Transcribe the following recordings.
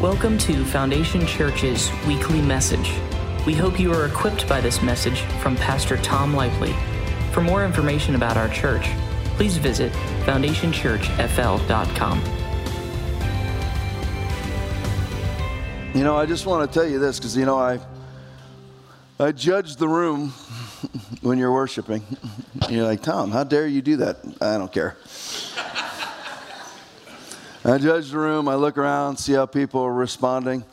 Welcome to Foundation Church's weekly message. We hope you are equipped by this message from Pastor Tom Lively. For more information about our church, please visit foundationchurchfl.com. You know, I just want to tell you this because, you know, I, I judge the room when you're worshiping. You're like, Tom, how dare you do that? I don't care. I judge the room, I look around, see how people are responding.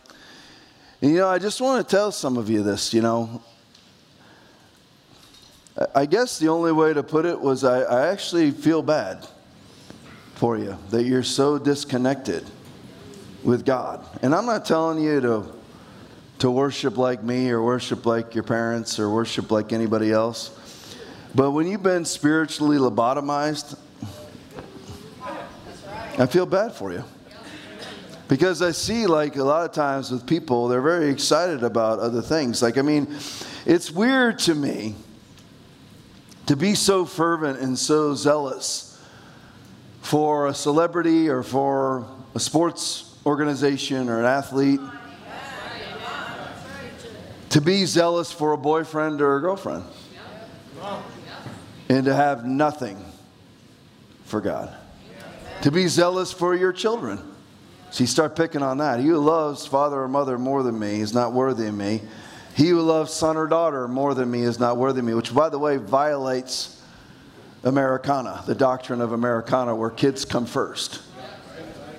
And, you know, I just want to tell some of you this, you know. I guess the only way to put it was I, I actually feel bad for you that you're so disconnected with God. And I'm not telling you to, to worship like me or worship like your parents or worship like anybody else. But when you've been spiritually lobotomized, I feel bad for you. Because I see, like, a lot of times with people, they're very excited about other things. Like, I mean, it's weird to me to be so fervent and so zealous for a celebrity or for a sports organization or an athlete. To be zealous for a boyfriend or a girlfriend. And to have nothing for God to be zealous for your children. So you start picking on that. He who loves father or mother more than me is not worthy of me. He who loves son or daughter more than me is not worthy of me, which, by the way, violates Americana, the doctrine of Americana, where kids come first.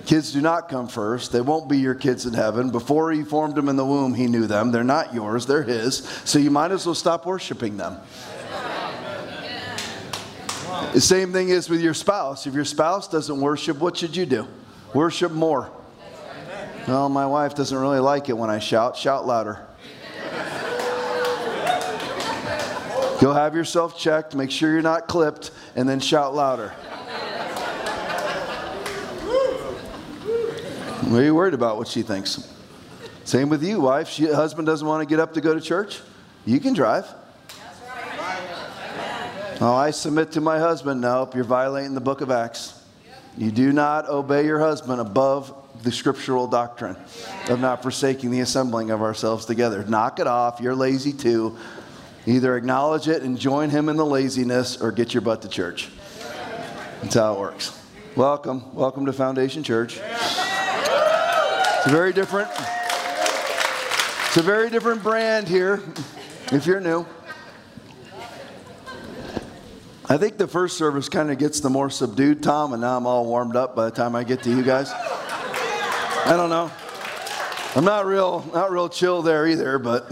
Kids do not come first. They won't be your kids in heaven. Before he formed them in the womb, he knew them. They're not yours, they're his. So you might as well stop worshiping them. The same thing is with your spouse. If your spouse doesn't worship, what should you do? Worship more. Well, my wife doesn't really like it when I shout. Shout louder. Go have yourself checked, make sure you're not clipped, and then shout louder. Are you worried about what she thinks? Same with you, wife. She, husband doesn't want to get up to go to church. You can drive. Oh, I submit to my husband. Nope, you're violating the book of Acts. You do not obey your husband above the scriptural doctrine of not forsaking the assembling of ourselves together. Knock it off. You're lazy too. Either acknowledge it and join him in the laziness or get your butt to church. That's how it works. Welcome. Welcome to Foundation Church. It's a very different It's a very different brand here if you're new. I think the first service kind of gets the more subdued, Tom, and now I'm all warmed up by the time I get to you guys. I don't know. I'm not real, not real chill there either, but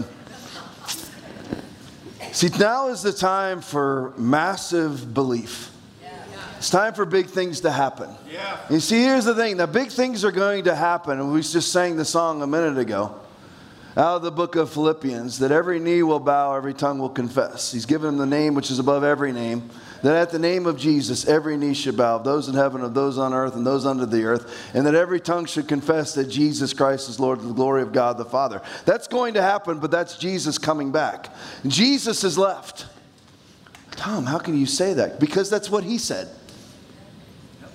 see, now is the time for massive belief. It's time for big things to happen. Yeah. You see, here's the thing: the big things are going to happen. And we just sang the song a minute ago out of the book of Philippians that every knee will bow, every tongue will confess. He's given him the name which is above every name that at the name of Jesus, every knee should bow, those in heaven, of those on earth, and those under the earth, and that every tongue should confess that Jesus Christ is Lord to the glory of God the Father. That's going to happen, but that's Jesus coming back. Jesus is left. Tom, how can you say that? Because that's what he said.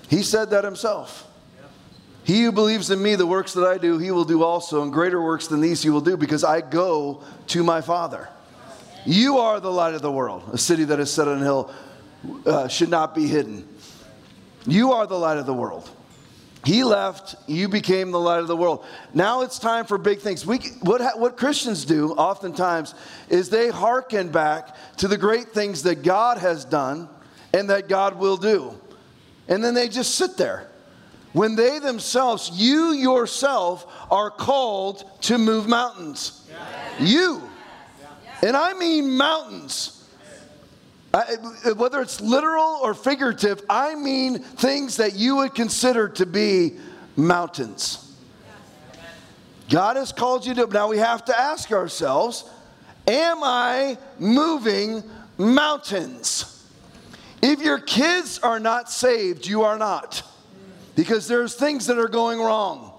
He said that himself. He who believes in me, the works that I do, he will do also, and greater works than these he will do, because I go to my Father. You are the light of the world, a city that is set on a hill uh, should not be hidden. You are the light of the world. He left, you became the light of the world. Now it's time for big things. We, what, what Christians do oftentimes is they hearken back to the great things that God has done and that God will do. And then they just sit there. When they themselves, you yourself, are called to move mountains. You. And I mean mountains. I, whether it's literal or figurative, I mean things that you would consider to be mountains. God has called you to, now we have to ask ourselves, am I moving mountains? If your kids are not saved, you are not. Because there's things that are going wrong.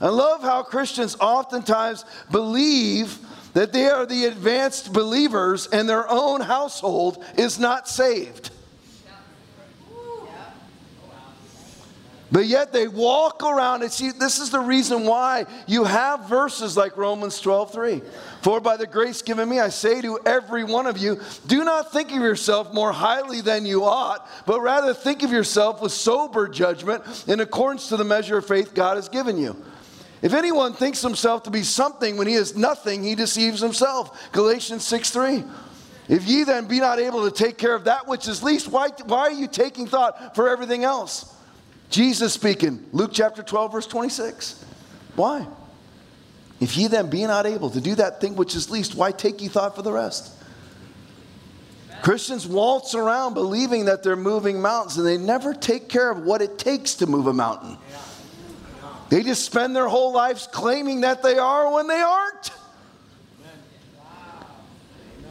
I love how Christians oftentimes believe that they are the advanced believers and their own household is not saved. But yet they walk around and see this is the reason why you have verses like Romans 12, 3. For by the grace given me, I say to every one of you, do not think of yourself more highly than you ought, but rather think of yourself with sober judgment in accordance to the measure of faith God has given you. If anyone thinks himself to be something when he is nothing, he deceives himself. Galatians 6 3. If ye then be not able to take care of that which is least, why, why are you taking thought for everything else? Jesus speaking, Luke chapter 12, verse 26. Why? If ye then be not able to do that thing which is least, why take ye thought for the rest? Christians waltz around believing that they're moving mountains and they never take care of what it takes to move a mountain. They just spend their whole lives claiming that they are when they aren't.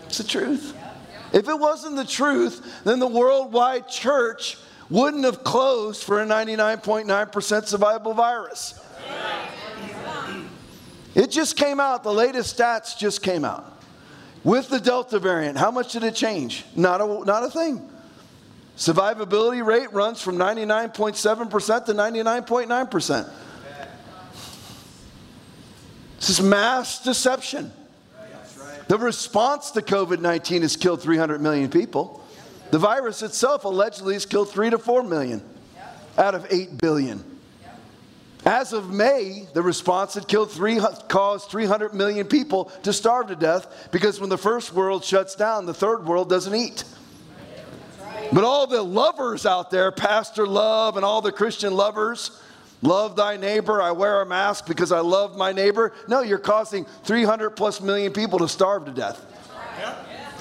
It's the truth. If it wasn't the truth, then the worldwide church wouldn't have closed for a 99.9% survivable virus. It just came out, the latest stats just came out. With the Delta variant, how much did it change? Not a, not a thing. Survivability rate runs from 99.7% to 99.9%. This is mass deception. The response to COVID 19 has killed 300 million people. The virus itself allegedly has killed 3 to 4 million out of 8 billion. As of May, the response had killed three, caused 300 million people to starve to death because when the first world shuts down, the third world doesn't eat. But all the lovers out there, Pastor Love and all the Christian lovers, love thy neighbor, I wear a mask because I love my neighbor. No, you're causing 300 plus million people to starve to death.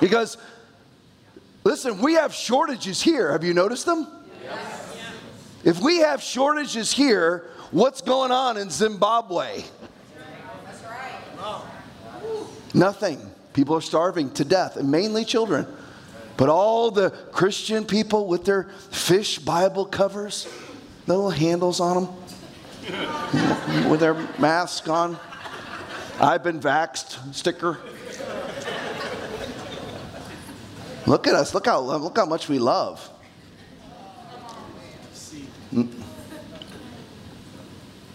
Because, listen, we have shortages here. Have you noticed them? If we have shortages here, What's going on in Zimbabwe? Nothing. People are starving to death, and mainly children. But all the Christian people with their fish Bible covers, the little handles on them, with their mask on. I've been vaxxed sticker. Look at us. Look how, look how much we love.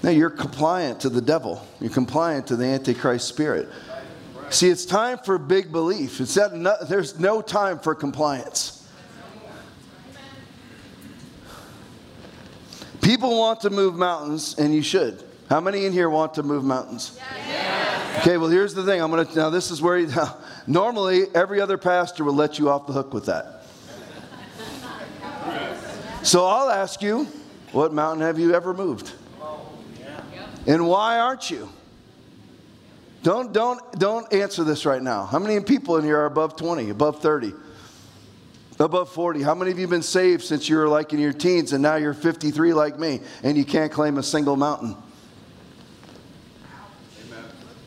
Now you're compliant to the devil. You're compliant to the Antichrist spirit. See, it's time for big belief. It's that no, there's no time for compliance. People want to move mountains, and you should. How many in here want to move mountains? Okay, well, here's the thing. I'm going to, now, this is where, you, now, normally, every other pastor will let you off the hook with that. So I'll ask you, what mountain have you ever moved? And why aren't you? Don't, don't, don't answer this right now. How many people in here are above 20, above 30, above 40? How many of you have been saved since you were like in your teens and now you're 53 like me and you can't claim a single mountain?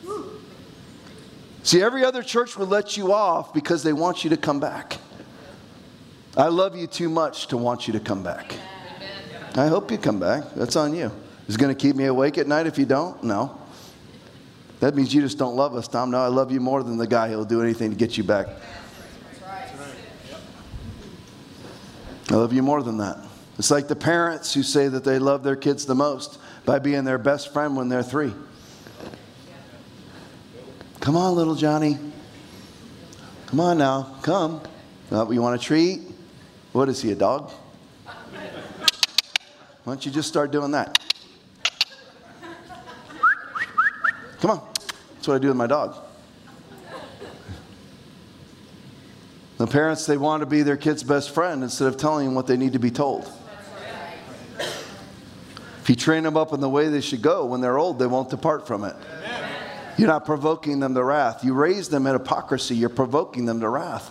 Amen. See, every other church will let you off because they want you to come back. I love you too much to want you to come back. I hope you come back. That's on you. Is going to keep me awake at night if you don't? No. That means you just don't love us, Tom. No, I love you more than the guy who'll do anything to get you back. I love you more than that. It's like the parents who say that they love their kids the most by being their best friend when they're three. Come on, little Johnny. Come on now. Come. You want a treat? What is he, a dog? Why don't you just start doing that? Come on. That's what I do with my dog. The parents, they want to be their kid's best friend instead of telling them what they need to be told. If you train them up in the way they should go, when they're old, they won't depart from it. You're not provoking them to wrath. You raise them in hypocrisy, you're provoking them to wrath.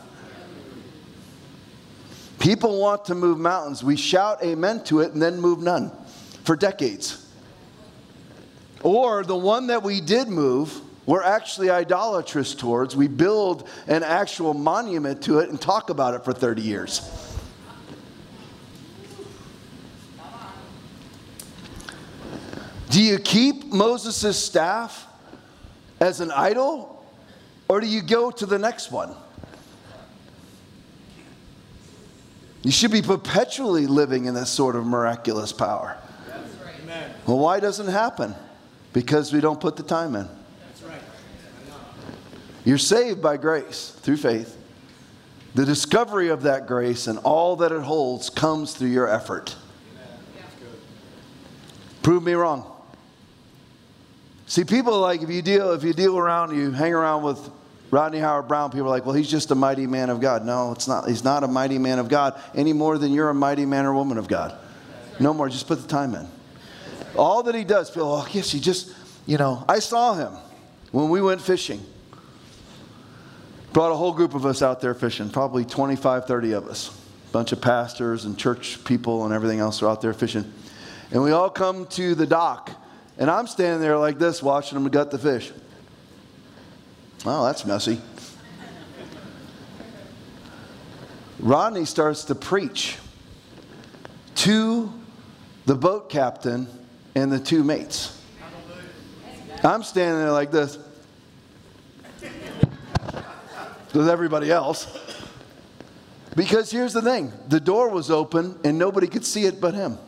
People want to move mountains. We shout amen to it and then move none for decades. Or the one that we did move, we're actually idolatrous towards. We build an actual monument to it and talk about it for 30 years. Do you keep Moses' staff as an idol, or do you go to the next one? You should be perpetually living in this sort of miraculous power. Amen. Well, why doesn't it happen? Because we don't put the time in. You're saved by grace through faith. The discovery of that grace and all that it holds comes through your effort. Prove me wrong. See, people like if you deal if you deal around, you hang around with Rodney Howard-Browne, people are like, well, he's just a mighty man of God. No, it's not. He's not a mighty man of God any more than you're a mighty man or woman of God. No more. Just put the time in. All that he does, people, oh, yes, he just, you know, I saw him when we went fishing. Brought a whole group of us out there fishing, probably 25, 30 of us. A bunch of pastors and church people and everything else are out there fishing. And we all come to the dock. And I'm standing there like this, watching them gut the fish. Oh, that's messy. Rodney starts to preach to the boat captain and the two mates. I'm standing there like this with everybody else. Because here's the thing the door was open and nobody could see it but him.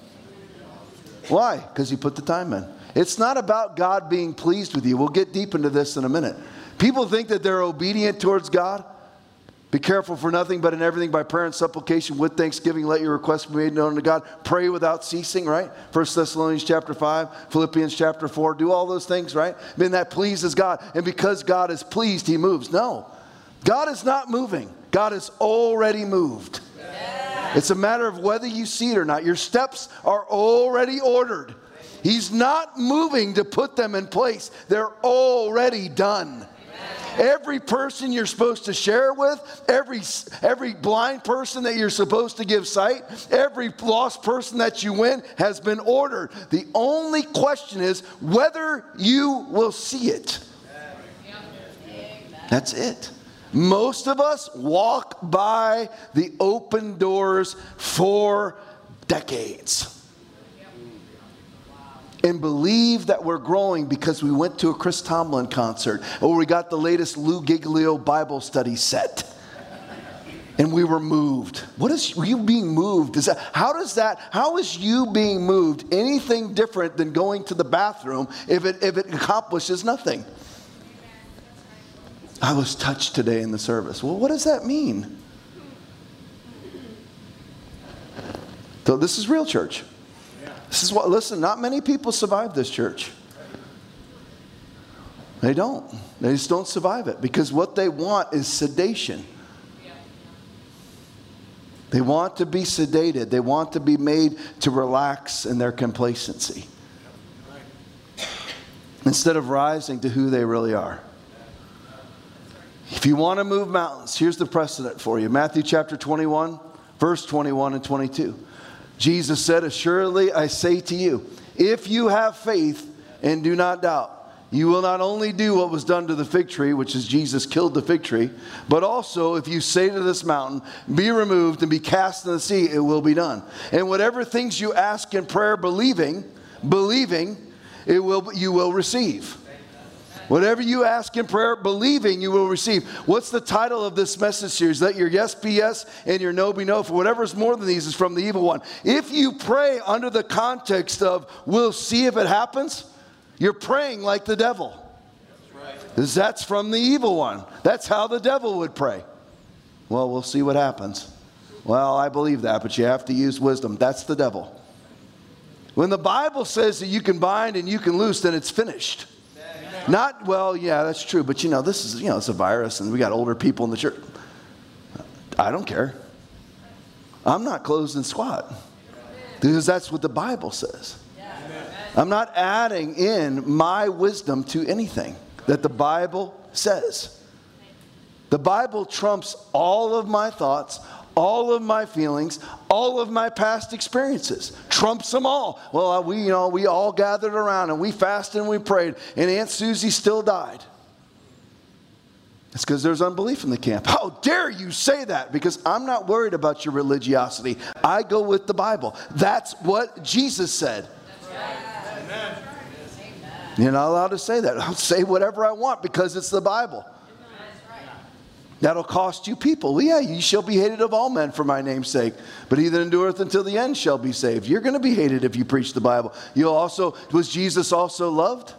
Why? Because he put the time in. It's not about God being pleased with you. We'll get deep into this in a minute. People think that they're obedient towards God. Be careful for nothing, but in everything by prayer and supplication with thanksgiving, let your requests be made known to God. Pray without ceasing, right? First Thessalonians chapter 5, Philippians chapter 4. Do all those things, right? Mean, that pleases God. And because God is pleased, he moves. No. God is not moving. God is already moved. It's a matter of whether you see it or not. Your steps are already ordered. He's not moving to put them in place, they're already done. Every person you're supposed to share with, every, every blind person that you're supposed to give sight, every lost person that you win has been ordered. The only question is whether you will see it. That's it. Most of us walk by the open doors for decades and believe that we're growing because we went to a Chris Tomlin concert or we got the latest Lou Giglio Bible study set. And we were moved. What is you being moved? Is that how does that how is you being moved anything different than going to the bathroom if it if it accomplishes nothing? I was touched today in the service. Well, what does that mean? So this is real church. This is what, listen, not many people survive this church. They don't. They just don't survive it because what they want is sedation. They want to be sedated, they want to be made to relax in their complacency instead of rising to who they really are. If you want to move mountains, here's the precedent for you Matthew chapter 21, verse 21 and 22. Jesus said, Assuredly, I say to you, if you have faith and do not doubt, you will not only do what was done to the fig tree, which is Jesus killed the fig tree, but also if you say to this mountain, Be removed and be cast in the sea, it will be done. And whatever things you ask in prayer, believing, believing, it will, you will receive. Whatever you ask in prayer, believing you will receive. What's the title of this message series? Let your yes be yes and your no be no. For whatever is more than these is from the evil one. If you pray under the context of we'll see if it happens, you're praying like the devil. Because that's from the evil one. That's how the devil would pray. Well, we'll see what happens. Well, I believe that, but you have to use wisdom. That's the devil. When the Bible says that you can bind and you can loose, then it's finished. Not, well, yeah, that's true, but you know, this is, you know, it's a virus and we got older people in the church. I don't care. I'm not closed and squat because that's what the Bible says. I'm not adding in my wisdom to anything that the Bible says. The Bible trumps all of my thoughts, all of my feelings, all of my past experiences. Trumps them all. Well, we, you know, we all gathered around and we fasted and we prayed, and Aunt Susie still died. It's because there's unbelief in the camp. How dare you say that? Because I'm not worried about your religiosity. I go with the Bible. That's what Jesus said. Amen. You're not allowed to say that. I'll say whatever I want because it's the Bible. That'll cost you people. Yeah, you shall be hated of all men for my name's sake, but he that endureth until the end shall be saved. You're going to be hated if you preach the Bible. You'll also, was Jesus also loved?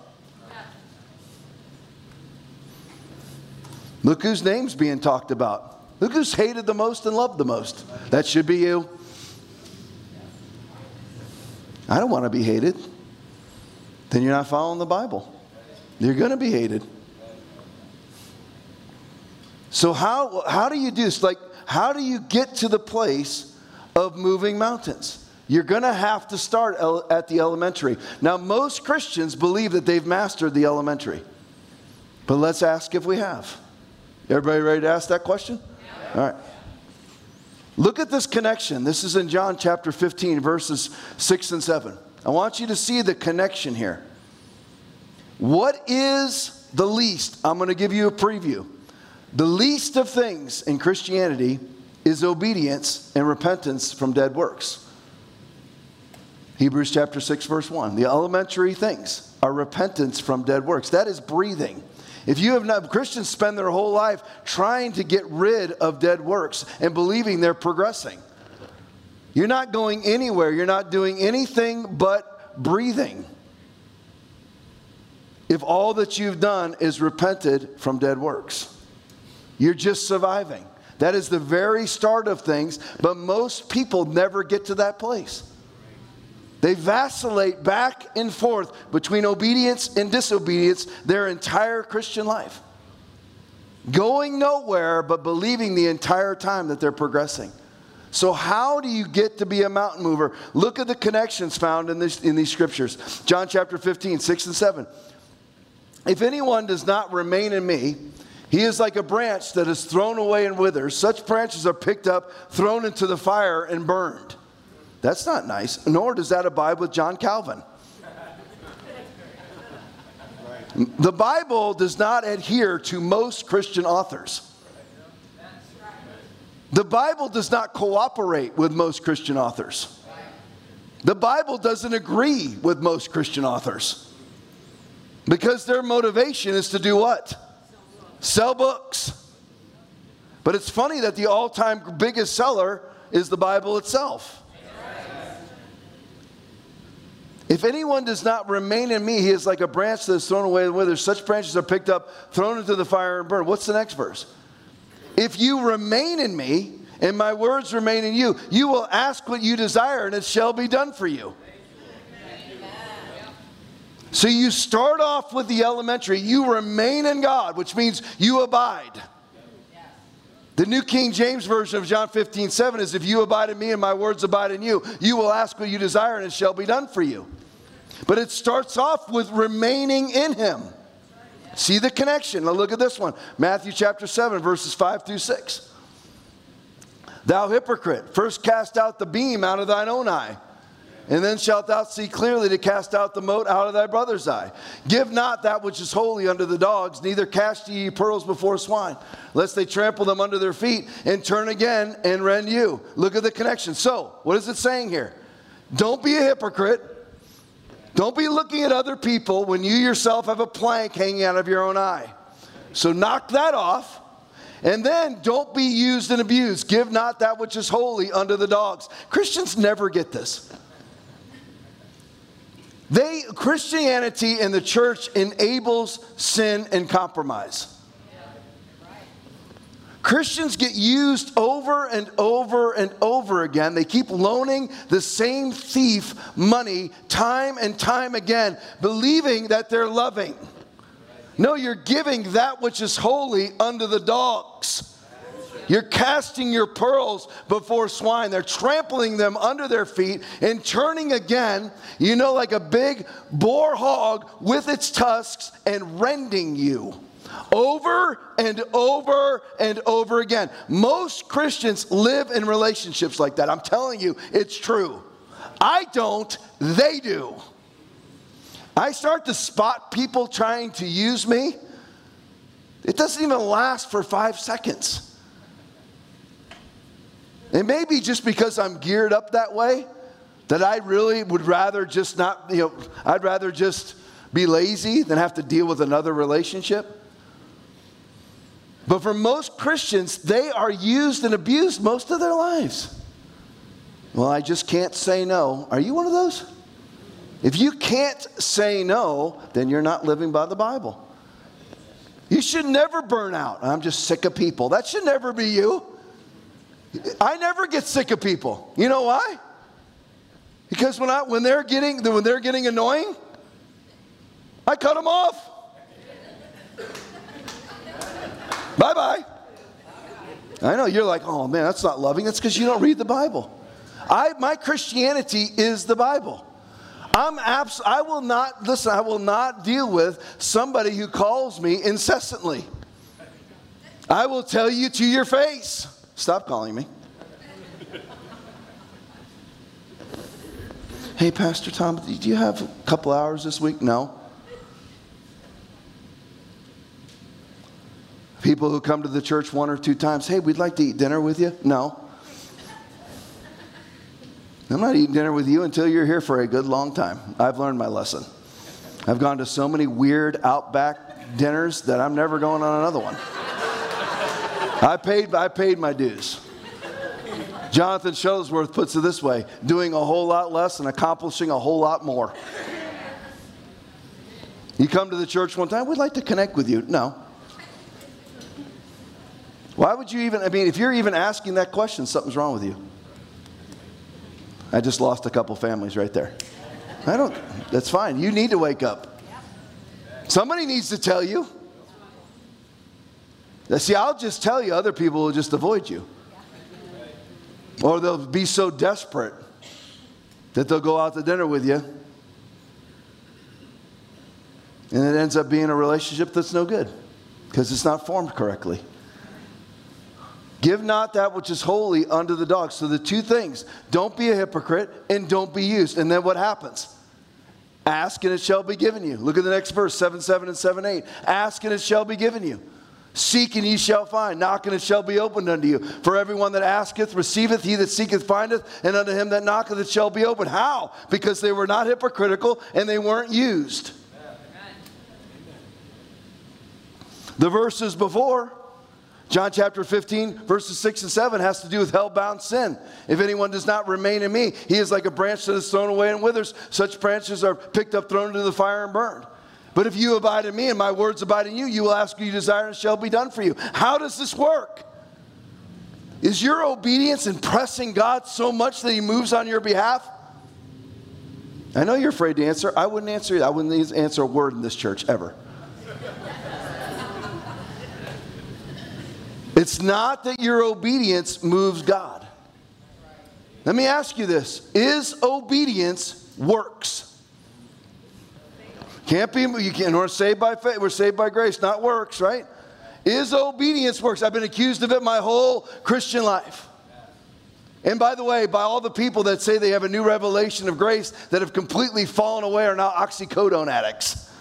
Look whose name's being talked about. Look who's hated the most and loved the most. That should be you. I don't want to be hated. Then you're not following the Bible. You're going to be hated. So how how do you do this? Like how do you get to the place of moving mountains? You're going to have to start at the elementary. Now most Christians believe that they've mastered the elementary. But let's ask if we have. Everybody ready to ask that question? Yeah. All right. Look at this connection. This is in John chapter 15 verses 6 and 7. I want you to see the connection here. What is the least? I'm going to give you a preview. The least of things in Christianity is obedience and repentance from dead works. Hebrews chapter 6, verse 1. The elementary things are repentance from dead works. That is breathing. If you have not, Christians spend their whole life trying to get rid of dead works and believing they're progressing. You're not going anywhere. You're not doing anything but breathing. If all that you've done is repented from dead works. You're just surviving. That is the very start of things, but most people never get to that place. They vacillate back and forth between obedience and disobedience their entire Christian life. Going nowhere, but believing the entire time that they're progressing. So, how do you get to be a mountain mover? Look at the connections found in, this, in these scriptures. John chapter 15, 6 and 7. If anyone does not remain in me, he is like a branch that is thrown away and withers. Such branches are picked up, thrown into the fire, and burned. That's not nice, nor does that abide with John Calvin. The Bible does not adhere to most Christian authors. The Bible does not cooperate with most Christian authors. The Bible doesn't agree with most Christian authors because their motivation is to do what? Sell books. But it's funny that the all time biggest seller is the Bible itself. If anyone does not remain in me, he is like a branch that is thrown away and withers. Such branches are picked up, thrown into the fire, and burned. What's the next verse? If you remain in me, and my words remain in you, you will ask what you desire, and it shall be done for you. So you start off with the elementary. You remain in God, which means you abide. The New King James Version of John 15, 7 is if you abide in me and my words abide in you, you will ask what you desire and it shall be done for you. But it starts off with remaining in him. See the connection. Now look at this one Matthew chapter 7, verses 5 through 6. Thou hypocrite, first cast out the beam out of thine own eye and then shalt thou see clearly to cast out the mote out of thy brother's eye. Give not that which is holy unto the dogs, neither cast ye pearls before swine, lest they trample them under their feet and turn again and rend you. Look at the connection. So, what is it saying here? Don't be a hypocrite. Don't be looking at other people when you yourself have a plank hanging out of your own eye. So, knock that off. And then don't be used and abused. Give not that which is holy unto the dogs. Christians never get this. They Christianity and the church enables sin and compromise. Christians get used over and over and over again. They keep loaning the same thief money time and time again, believing that they're loving. No, you're giving that which is holy unto the dogs. You're casting your pearls before swine. They're trampling them under their feet and turning again, you know, like a big boar hog with its tusks and rending you over and over and over again. Most Christians live in relationships like that. I'm telling you, it's true. I don't, they do. I start to spot people trying to use me. It doesn't even last for five seconds. It may be just because I'm geared up that way that I really would rather just not, you know, I'd rather just be lazy than have to deal with another relationship. But for most Christians, they are used and abused most of their lives. Well, I just can't say no. Are you one of those? If you can't say no, then you're not living by the Bible. You should never burn out. I'm just sick of people. That should never be you. I never get sick of people. You know why? Because when, I, when, they're getting, when they're getting annoying, I cut them off. bye bye. I know you're like, oh man, that's not loving. That's because you don't read the Bible. I, my Christianity is the Bible. I'm abs- I will not, listen, I will not deal with somebody who calls me incessantly. I will tell you to your face. Stop calling me. hey, Pastor Tom, do you have a couple hours this week? No. People who come to the church one or two times, hey, we'd like to eat dinner with you? No. I'm not eating dinner with you until you're here for a good long time. I've learned my lesson. I've gone to so many weird outback dinners that I'm never going on another one. I paid, I paid my dues. Jonathan Shuttlesworth puts it this way doing a whole lot less and accomplishing a whole lot more. You come to the church one time, we'd like to connect with you. No. Why would you even, I mean, if you're even asking that question, something's wrong with you. I just lost a couple families right there. I don't, that's fine. You need to wake up. Somebody needs to tell you. See, I'll just tell you, other people will just avoid you. Or they'll be so desperate that they'll go out to dinner with you. And it ends up being a relationship that's no good because it's not formed correctly. Give not that which is holy unto the dogs. So the two things don't be a hypocrite and don't be used. And then what happens? Ask and it shall be given you. Look at the next verse 7 7 and 7 8. Ask and it shall be given you. Seek and ye shall find. Knock and it shall be opened unto you. For everyone that asketh receiveth, he that seeketh findeth, and unto him that knocketh it shall be opened. How? Because they were not hypocritical and they weren't used. The verses before John chapter 15, verses 6 and 7 has to do with hell-bound sin. If anyone does not remain in me, he is like a branch that is thrown away and withers. Such branches are picked up, thrown into the fire, and burned. But if you abide in me and my words abide in you, you will ask what you desire and shall be done for you. How does this work? Is your obedience impressing God so much that he moves on your behalf? I know you're afraid to answer. I wouldn't answer. I wouldn't answer a word in this church ever. It's not that your obedience moves God. Let me ask you this Is obedience works? Can't be, you can't, we're saved by faith, we're saved by grace, not works, right? Is obedience works? I've been accused of it my whole Christian life. And by the way, by all the people that say they have a new revelation of grace that have completely fallen away are now oxycodone addicts.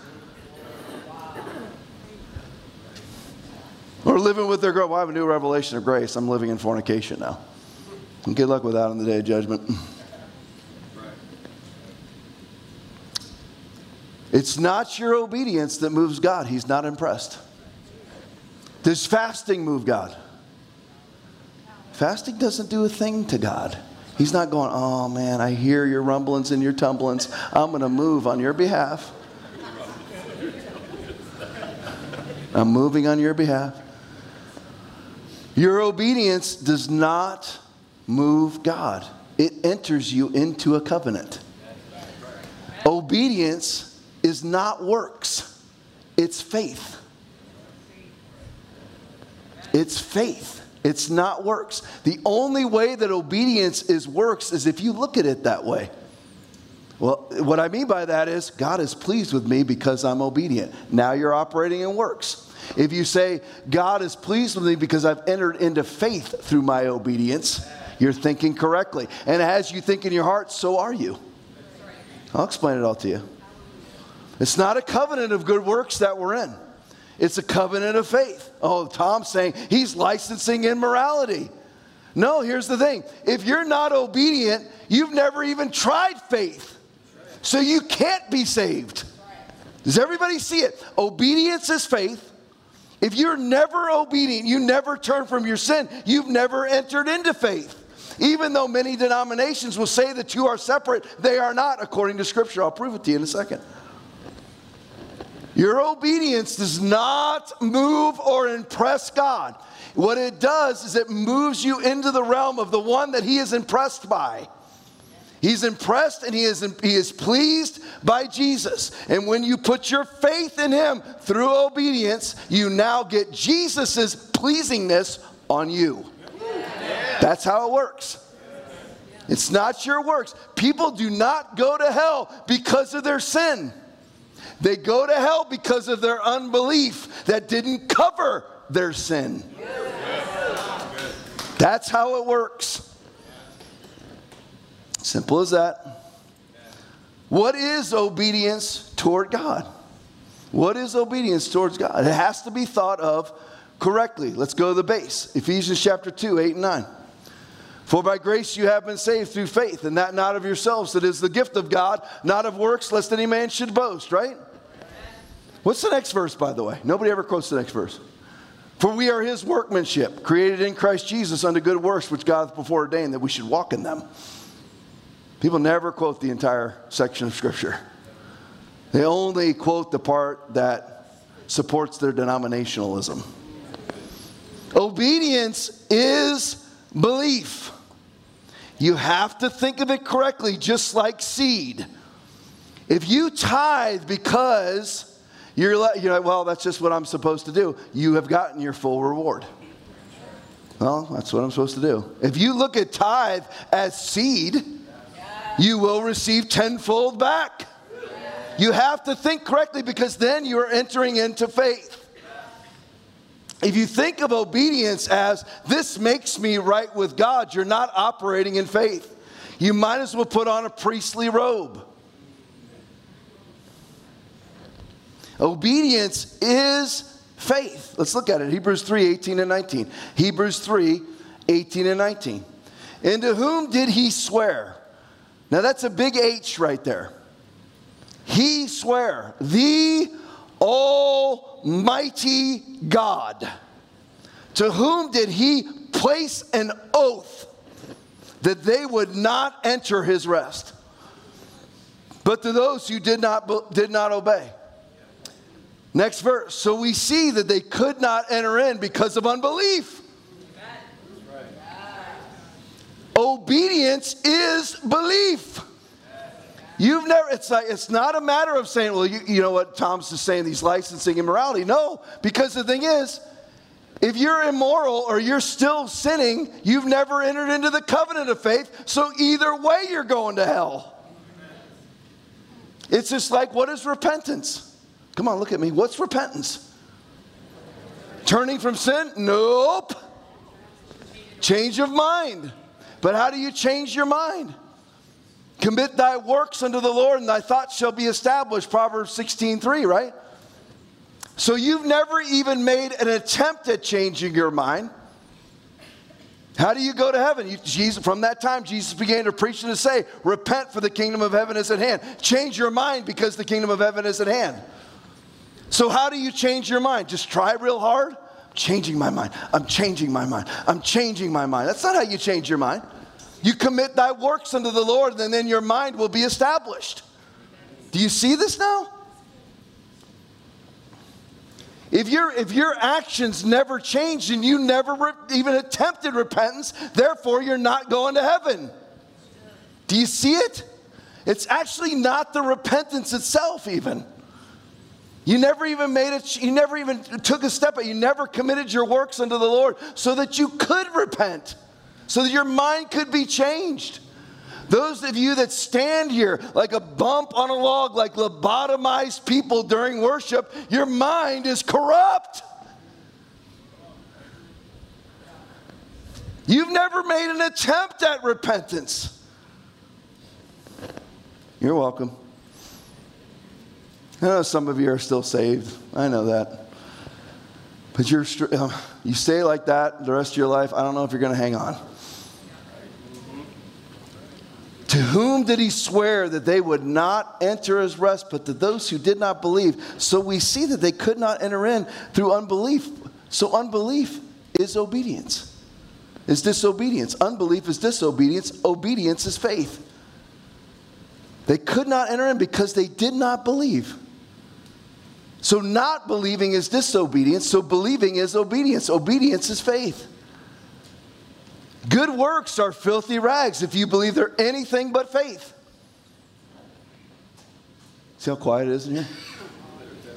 Or living with their girl. Well, I have a new revelation of grace. I'm living in fornication now. And good luck with that on the day of judgment. It's not your obedience that moves God. He's not impressed. Does fasting move God? Fasting doesn't do a thing to God. He's not going, oh man, I hear your rumblings and your tumblings. I'm going to move on your behalf. I'm moving on your behalf. Your obedience does not move God, it enters you into a covenant. Obedience is not works, it's faith. It's faith. It's not works. The only way that obedience is works is if you look at it that way. Well, what I mean by that is God is pleased with me because I'm obedient. Now you're operating in works. If you say, God is pleased with me because I've entered into faith through my obedience, you're thinking correctly. And as you think in your heart, so are you. I'll explain it all to you. It's not a covenant of good works that we're in, it's a covenant of faith. Oh, Tom's saying he's licensing immorality. No, here's the thing if you're not obedient, you've never even tried faith. So you can't be saved. Does everybody see it? Obedience is faith. If you're never obedient, you never turn from your sin, you've never entered into faith. Even though many denominations will say that you are separate, they are not according to Scripture. I'll prove it to you in a second. Your obedience does not move or impress God. What it does is it moves you into the realm of the one that He is impressed by. He's impressed and he is, he is pleased by Jesus. And when you put your faith in him through obedience, you now get Jesus' pleasingness on you. That's how it works. It's not your works. People do not go to hell because of their sin. They go to hell because of their unbelief that didn't cover their sin. That's how it works. Simple as that. What is obedience toward God? What is obedience towards God? It has to be thought of correctly. Let's go to the base Ephesians chapter 2, 8 and 9. For by grace you have been saved through faith, and that not of yourselves. It is the gift of God, not of works, lest any man should boast, right? What's the next verse, by the way? Nobody ever quotes the next verse. For we are his workmanship, created in Christ Jesus unto good works, which God hath before ordained that we should walk in them. People never quote the entire section of Scripture, they only quote the part that supports their denominationalism. Obedience is belief. You have to think of it correctly, just like seed. If you tithe because you're like, you're like, well, that's just what I'm supposed to do, you have gotten your full reward. Well, that's what I'm supposed to do. If you look at tithe as seed, you will receive tenfold back. You have to think correctly because then you are entering into faith. If you think of obedience as this makes me right with God, you're not operating in faith. You might as well put on a priestly robe. Obedience is faith. Let's look at it. Hebrews 3 18 and 19. Hebrews 3 18 and 19. And to whom did he swear? Now that's a big H right there. He swear, the Almighty God. To whom did he place an oath that they would not enter his rest? But to those who did not, did not obey. Next verse. So we see that they could not enter in because of unbelief. Obedience is belief. You've never, it's like, it's not a matter of saying, well, you, you know what Tom's just saying, these licensing immorality. No, because the thing is, if you're immoral or you're still sinning, you've never entered into the covenant of faith. So either way, you're going to hell. It's just like, what is repentance? Come on, look at me. What's repentance? Turning from sin? Nope. Change of mind. But how do you change your mind? Commit thy works unto the Lord, and thy thoughts shall be established. Proverbs 16 3, right? So you've never even made an attempt at changing your mind. How do you go to heaven? You, Jesus, from that time, Jesus began to preach and to say, Repent, for the kingdom of heaven is at hand. Change your mind because the kingdom of heaven is at hand. So, how do you change your mind? Just try real hard? I'm changing my mind. I'm changing my mind. I'm changing my mind. That's not how you change your mind. You commit thy works unto the Lord, and then your mind will be established. Do you see this now? If, your if your actions never changed and you never re- even attempted repentance, therefore you're not going to heaven. Do you see it? It's actually not the repentance itself, even. You never even made it, you never even took a step, but you never committed your works unto the Lord so that you could repent so that your mind could be changed. Those of you that stand here like a bump on a log, like lobotomized people during worship, your mind is corrupt. You've never made an attempt at repentance. You're welcome. I know some of you are still saved. I know that. But you're, uh, you stay like that the rest of your life, I don't know if you're going to hang on. To whom did he swear that they would not enter his rest, but to those who did not believe? So we see that they could not enter in through unbelief. So unbelief is obedience, is disobedience. Unbelief is disobedience. Obedience is faith. They could not enter in because they did not believe. So, not believing is disobedience, so believing is obedience. Obedience is faith. Good works are filthy rags if you believe they're anything but faith. See how quiet it is in here?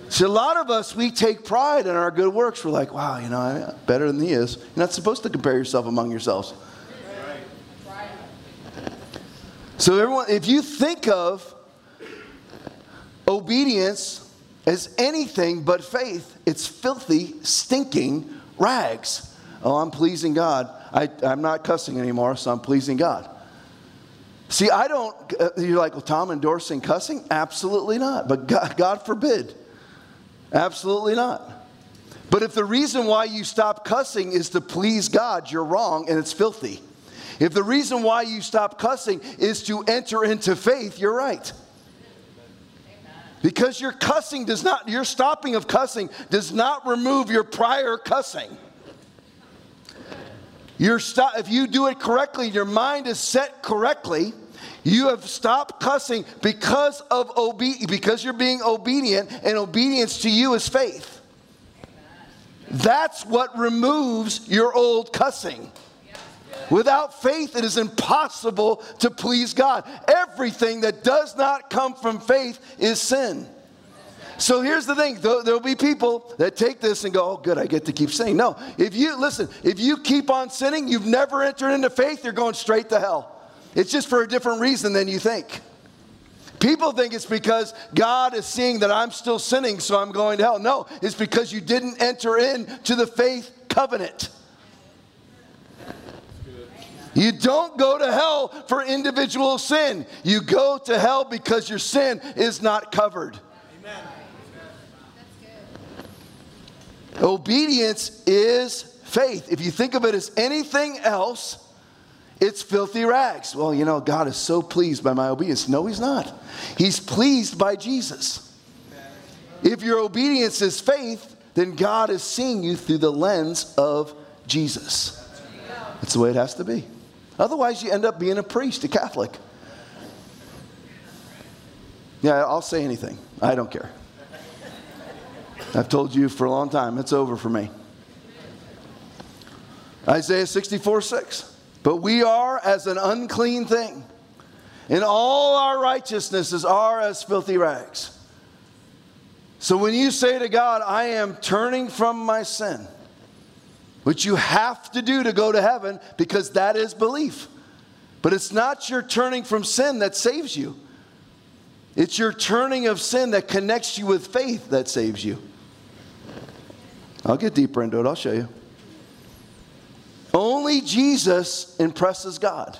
See, a lot of us, we take pride in our good works. We're like, wow, you know, I'm better than he is. You're not supposed to compare yourself among yourselves. So, everyone, if you think of obedience as anything but faith, it's filthy, stinking rags. Oh, I'm pleasing God. I, am not cussing anymore, so I'm pleasing God. See, I don't, uh, you're like, well, Tom endorsing cussing? Absolutely not. But God, God forbid. Absolutely not. But if the reason why you stop cussing is to please God, you're wrong and it's filthy. If the reason why you stop cussing is to enter into faith, you're right. Because your cussing does not, your stopping of cussing does not remove your prior cussing. You're stop, if you do it correctly, your mind is set correctly. You have stopped cussing because of obe- because you're being obedient, and obedience to you is faith. That's what removes your old cussing. Without faith, it is impossible to please God. Everything that does not come from faith is sin. So here's the thing there'll be people that take this and go, oh, good, I get to keep sinning. No, if you, listen, if you keep on sinning, you've never entered into faith, you're going straight to hell. It's just for a different reason than you think. People think it's because God is seeing that I'm still sinning, so I'm going to hell. No, it's because you didn't enter into the faith covenant. You don't go to hell for individual sin. You go to hell because your sin is not covered. Amen. Obedience is faith. If you think of it as anything else, it's filthy rags. Well, you know, God is so pleased by my obedience. No, He's not. He's pleased by Jesus. If your obedience is faith, then God is seeing you through the lens of Jesus. That's the way it has to be. Otherwise, you end up being a priest, a Catholic. Yeah, I'll say anything. I don't care. I've told you for a long time, it's over for me. Isaiah 64 6. But we are as an unclean thing, and all our righteousnesses are as filthy rags. So when you say to God, I am turning from my sin, which you have to do to go to heaven because that is belief. But it's not your turning from sin that saves you. It's your turning of sin that connects you with faith that saves you. I'll get deeper into it, I'll show you. Only Jesus impresses God.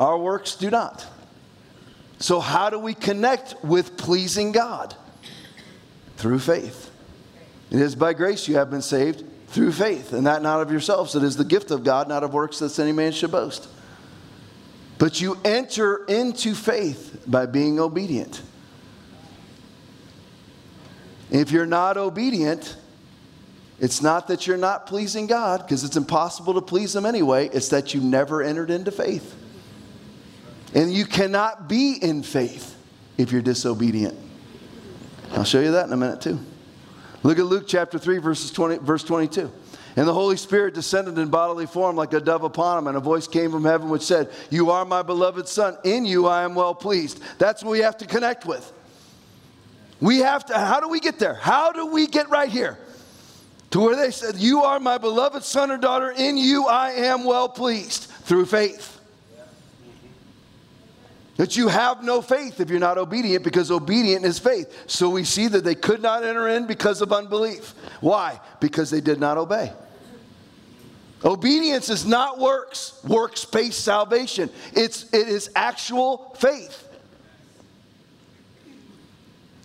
Our works do not. So, how do we connect with pleasing God? Through faith. It is by grace you have been saved through faith, and that not of yourselves. It is the gift of God, not of works that any man should boast. But you enter into faith by being obedient. If you're not obedient, it's not that you're not pleasing God, because it's impossible to please Him anyway. It's that you never entered into faith. And you cannot be in faith if you're disobedient. I'll show you that in a minute, too. Look at Luke chapter 3, verses 20, verse 22. And the Holy Spirit descended in bodily form like a dove upon him, and a voice came from heaven which said, You are my beloved Son. In you I am well pleased. That's what we have to connect with. We have to, how do we get there? How do we get right here? To where they said, You are my beloved son or daughter, in you I am well pleased through faith. That you have no faith if you're not obedient, because obedient is faith. So we see that they could not enter in because of unbelief. Why? Because they did not obey. Obedience is not works, works based salvation. It's, it is actual faith.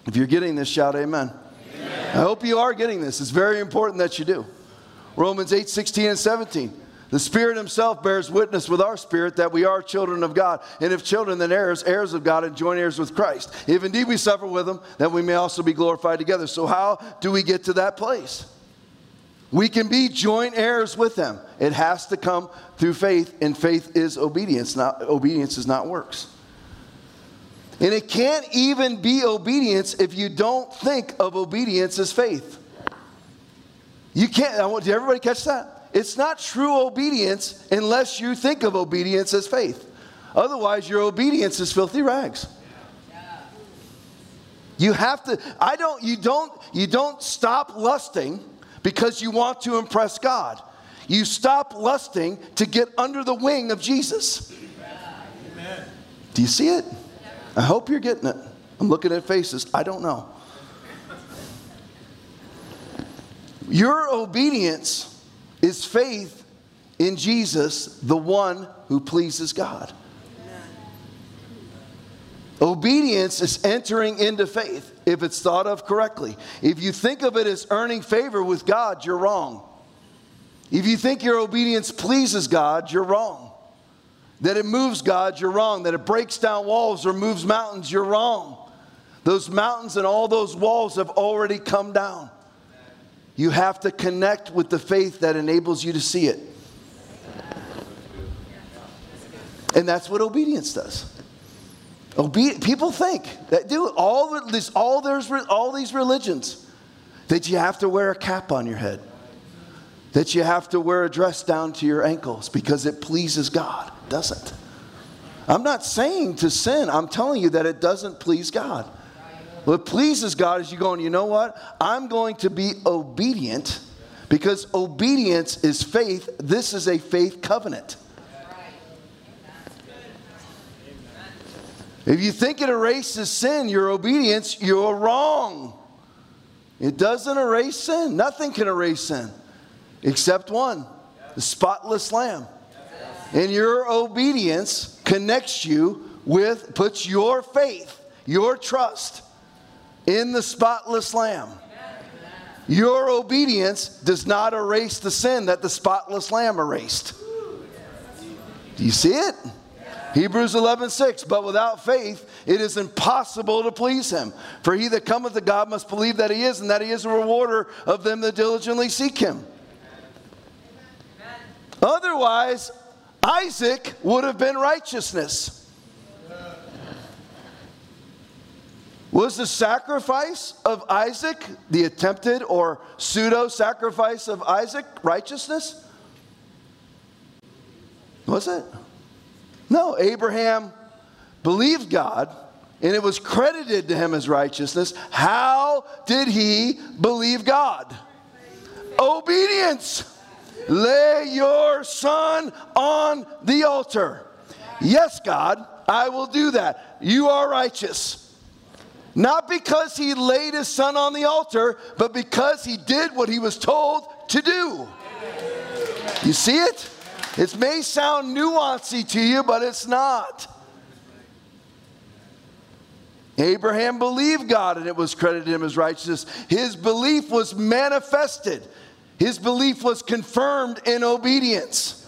If you're getting this, shout amen. I hope you are getting this. It's very important that you do. Romans 8, 16, and 17. The Spirit Himself bears witness with our spirit that we are children of God. And if children, then heirs, heirs of God, and joint heirs with Christ. If indeed we suffer with Him, then we may also be glorified together. So, how do we get to that place? We can be joint heirs with Him. It has to come through faith, and faith is obedience. Not obedience is not works. And it can't even be obedience if you don't think of obedience as faith. You can't. I want, did everybody catch that? It's not true obedience unless you think of obedience as faith. Otherwise, your obedience is filthy rags. You have to, I don't, you don't, you don't stop lusting because you want to impress God. You stop lusting to get under the wing of Jesus. Amen. Do you see it? I hope you're getting it. I'm looking at faces. I don't know. Your obedience is faith in Jesus, the one who pleases God. Obedience is entering into faith if it's thought of correctly. If you think of it as earning favor with God, you're wrong. If you think your obedience pleases God, you're wrong. That it moves God, you're wrong. That it breaks down walls or moves mountains, you're wrong. Those mountains and all those walls have already come down. You have to connect with the faith that enables you to see it. And that's what obedience does. Obe- people think that do all this, all there's all these religions that you have to wear a cap on your head, that you have to wear a dress down to your ankles because it pleases God. Doesn't. I'm not saying to sin. I'm telling you that it doesn't please God. What pleases God is you going, you know what? I'm going to be obedient because obedience is faith. This is a faith covenant. If you think it erases sin, your obedience, you're wrong. It doesn't erase sin. Nothing can erase sin except one the spotless lamb. And your obedience connects you with, puts your faith, your trust in the spotless lamb. Your obedience does not erase the sin that the spotless lamb erased. Do you see it? Hebrews 11, 6. But without faith, it is impossible to please him. For he that cometh to God must believe that he is, and that he is a rewarder of them that diligently seek him. Otherwise, Isaac would have been righteousness. Was the sacrifice of Isaac, the attempted or pseudo sacrifice of Isaac, righteousness? Was it? No, Abraham believed God and it was credited to him as righteousness. How did he believe God? Obedience. Lay your son on the altar. Yes, God, I will do that. You are righteous. Not because he laid his son on the altar, but because he did what he was told to do. You see it? It may sound nuancy to you, but it's not. Abraham believed God and it was credited him as righteousness. His belief was manifested, his belief was confirmed in obedience.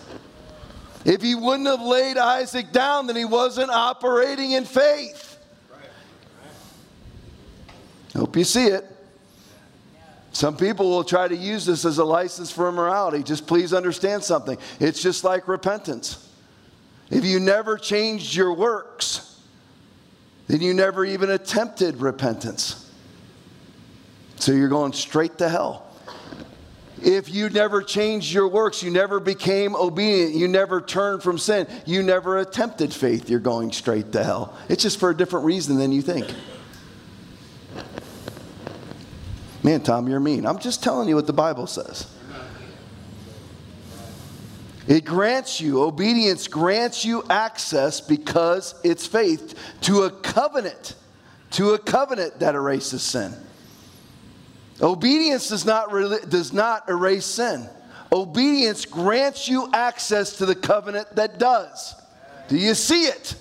If he wouldn't have laid Isaac down, then he wasn't operating in faith. Hope you see it. Some people will try to use this as a license for immorality. Just please understand something. It's just like repentance. If you never changed your works, then you never even attempted repentance. So you're going straight to hell. If you never changed your works, you never became obedient, you never turned from sin, you never attempted faith, you're going straight to hell. It's just for a different reason than you think. Man, Tom, you're mean. I'm just telling you what the Bible says. It grants you, obedience grants you access because it's faith to a covenant, to a covenant that erases sin. Obedience does not, does not erase sin. Obedience grants you access to the covenant that does. Do you see it?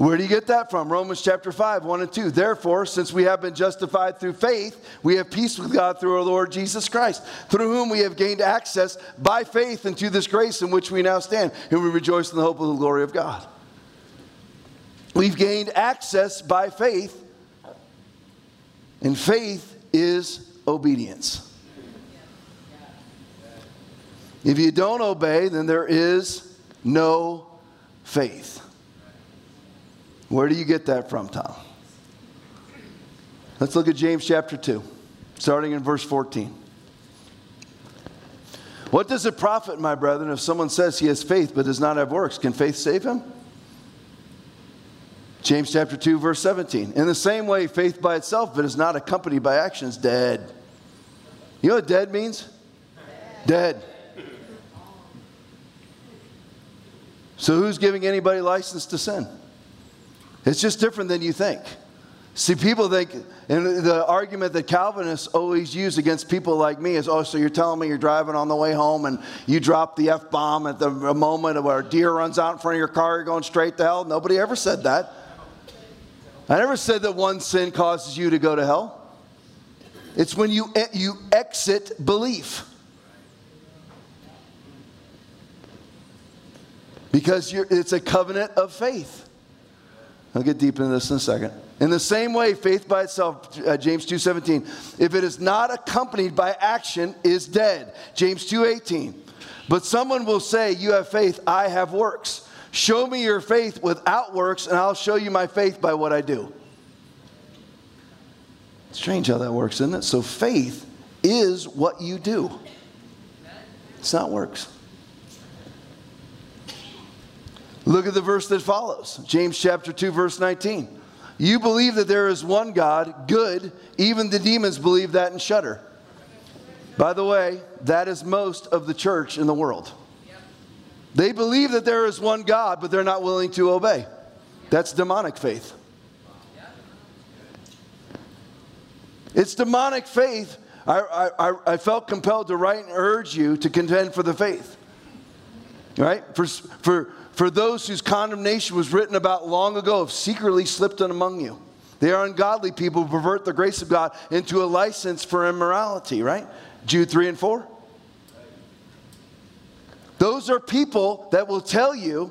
Where do you get that from? Romans chapter 5, 1 and 2. Therefore, since we have been justified through faith, we have peace with God through our Lord Jesus Christ, through whom we have gained access by faith into this grace in which we now stand, and we rejoice in the hope of the glory of God. We've gained access by faith, and faith is obedience. If you don't obey, then there is no faith. Where do you get that from, Tom? Let's look at James chapter 2, starting in verse 14. What does it profit, my brethren, if someone says he has faith but does not have works? Can faith save him? James chapter 2, verse 17. In the same way, faith by itself, but is not accompanied by action, is dead. You know what dead means? Dead. So, who's giving anybody license to sin? It's just different than you think. See, people think, and the argument that Calvinists always use against people like me is, oh, so you're telling me you're driving on the way home and you drop the F bomb at the moment where a deer runs out in front of your car, you're going straight to hell? Nobody ever said that. I never said that one sin causes you to go to hell. It's when you, you exit belief. because it's a covenant of faith. I'll get deep into this in a second. In the same way, faith by itself, uh, James 2:17, if it is not accompanied by action, is dead. James 2:18. But someone will say, "You have faith, I have works. Show me your faith without works, and I'll show you my faith by what I do." Strange how that works, isn't it? So faith is what you do. It's not works. Look at the verse that follows James chapter 2, verse 19. You believe that there is one God, good. Even the demons believe that and shudder. By the way, that is most of the church in the world. They believe that there is one God, but they're not willing to obey. That's demonic faith. It's demonic faith. I, I, I felt compelled to write and urge you to contend for the faith. Right? For, for, for those whose condemnation was written about long ago have secretly slipped in among you. They are ungodly people who pervert the grace of God into a license for immorality, right? Jude 3 and 4. Those are people that will tell you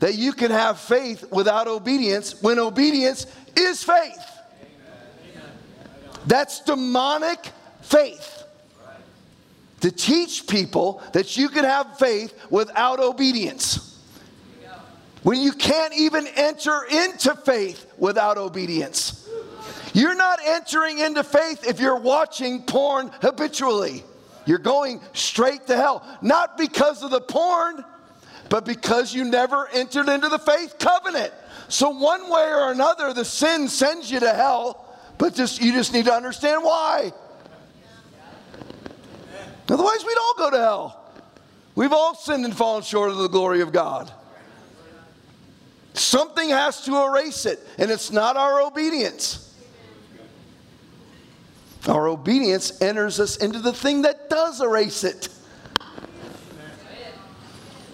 that you can have faith without obedience when obedience is faith. That's demonic faith. To teach people that you can have faith without obedience. When you can't even enter into faith without obedience. You're not entering into faith if you're watching porn habitually. You're going straight to hell. Not because of the porn, but because you never entered into the faith covenant. So, one way or another, the sin sends you to hell, but just, you just need to understand why. Otherwise, we'd all go to hell. We've all sinned and fallen short of the glory of God. Something has to erase it, and it's not our obedience. Our obedience enters us into the thing that does erase it.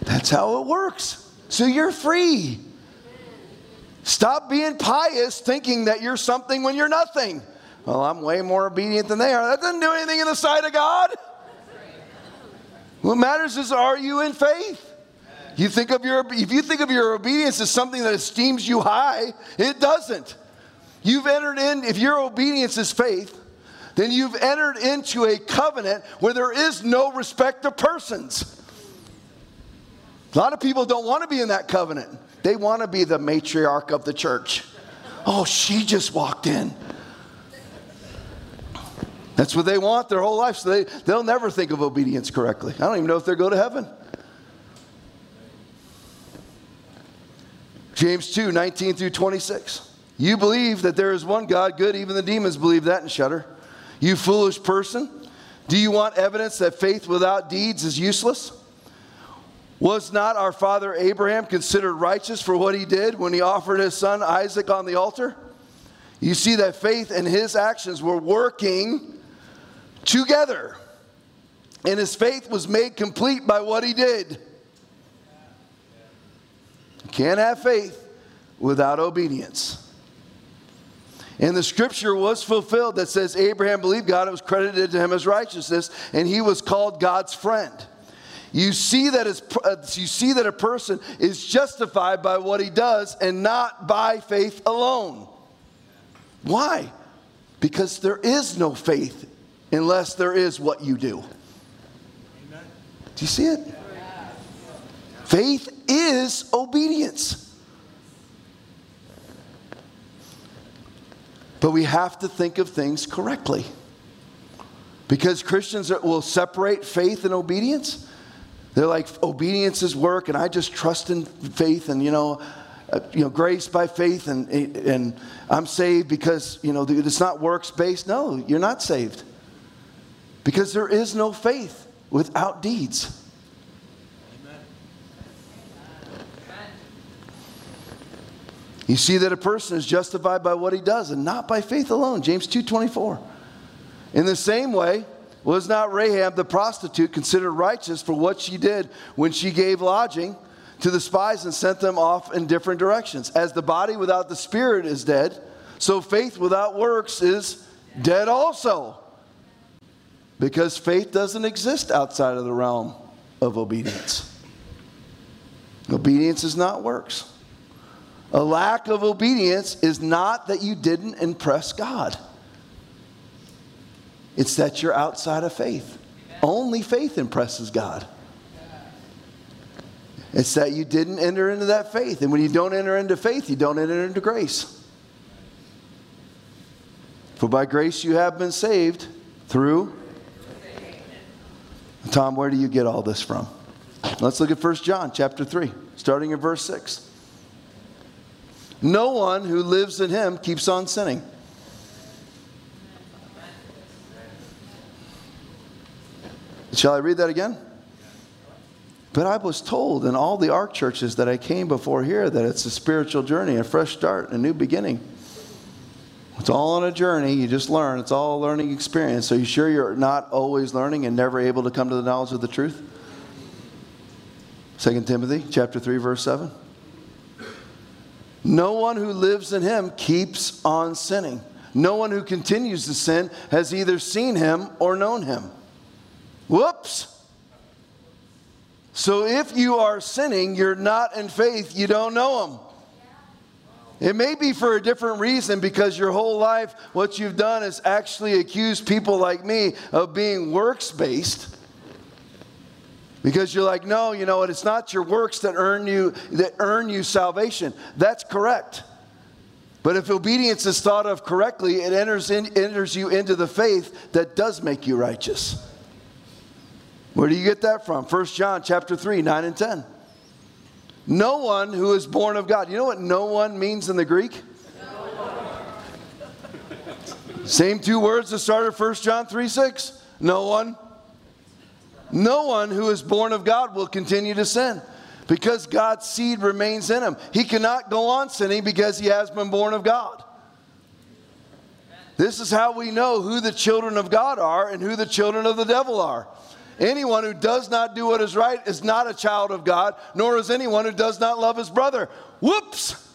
That's how it works. So you're free. Stop being pious thinking that you're something when you're nothing. Well, I'm way more obedient than they are. That doesn't do anything in the sight of God. What matters is are you in faith? You think of your, if you think of your obedience as something that esteems you high, it doesn't. You've entered in, if your obedience is faith, then you've entered into a covenant where there is no respect of persons. A lot of people don't want to be in that covenant. They want to be the matriarch of the church. Oh, she just walked in. That's what they want their whole life. So they, they'll never think of obedience correctly. I don't even know if they'll go to heaven. James 2 19 through 26. You believe that there is one God, good, even the demons believe that and shudder. You foolish person, do you want evidence that faith without deeds is useless? Was not our father Abraham considered righteous for what he did when he offered his son Isaac on the altar? You see that faith and his actions were working together. And his faith was made complete by what he did. Can't have faith without obedience. And the scripture was fulfilled that says Abraham believed God, it was credited to him as righteousness, and he was called God's friend. You see that as, uh, you see that a person is justified by what he does and not by faith alone. Why? Because there is no faith unless there is what you do. Do you see it? Faith is obedience. But we have to think of things correctly. Because Christians will separate faith and obedience. They're like, obedience is work, and I just trust in faith, and you know, uh, you know, grace by faith, and and I'm saved because you know it's not works based. No, you're not saved. Because there is no faith without deeds. You see that a person is justified by what he does and not by faith alone. James 2:24. In the same way, was not Rahab the prostitute considered righteous for what she did when she gave lodging to the spies and sent them off in different directions? As the body without the spirit is dead, so faith without works is dead also. Because faith doesn't exist outside of the realm of obedience. Obedience is not works. A lack of obedience is not that you didn't impress God, it's that you're outside of faith. Only faith impresses God. It's that you didn't enter into that faith. And when you don't enter into faith, you don't enter into grace. For by grace you have been saved through. Tom, where do you get all this from? Let's look at 1 John chapter 3, starting in verse 6. No one who lives in him keeps on sinning. Shall I read that again? But I was told in all the ARC churches that I came before here that it's a spiritual journey, a fresh start, a new beginning. It's all on a journey. You just learn. It's all a learning experience. So you sure you're not always learning and never able to come to the knowledge of the truth? 2 Timothy chapter 3 verse 7. No one who lives in him keeps on sinning. No one who continues to sin has either seen him or known him. Whoops. So if you are sinning, you're not in faith, you don't know him. It may be for a different reason because your whole life, what you've done is actually accused people like me of being works based. Because you're like, no, you know what? It's not your works that earn you that earn you salvation. That's correct. But if obedience is thought of correctly, it enters, in, enters you into the faith that does make you righteous. Where do you get that from? 1 John chapter 3, 9 and 10. No one who is born of God. You know what no one means in the Greek? Same two words that started 1 John 3, 6. No one. No one who is born of God will continue to sin because God's seed remains in him. He cannot go on sinning because he has been born of God. This is how we know who the children of God are and who the children of the devil are. Anyone who does not do what is right is not a child of God, nor is anyone who does not love his brother. Whoops!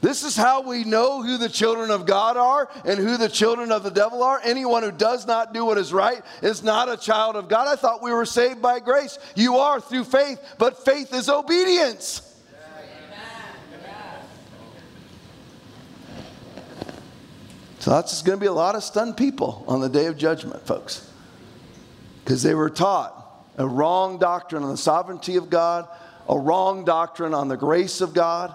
This is how we know who the children of God are and who the children of the devil are. Anyone who does not do what is right is not a child of God. I thought we were saved by grace. You are through faith, but faith is obedience. So that's just going to be a lot of stunned people on the day of judgment, folks. Because they were taught a wrong doctrine on the sovereignty of God, a wrong doctrine on the grace of God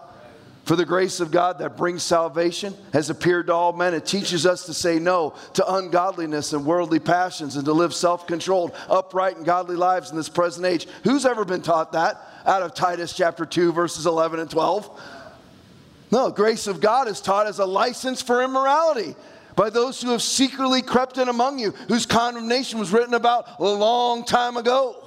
for the grace of God that brings salvation has appeared to all men. It teaches us to say no to ungodliness and worldly passions and to live self controlled, upright, and godly lives in this present age. Who's ever been taught that out of Titus chapter 2, verses 11 and 12? No, grace of God is taught as a license for immorality by those who have secretly crept in among you, whose condemnation was written about a long time ago.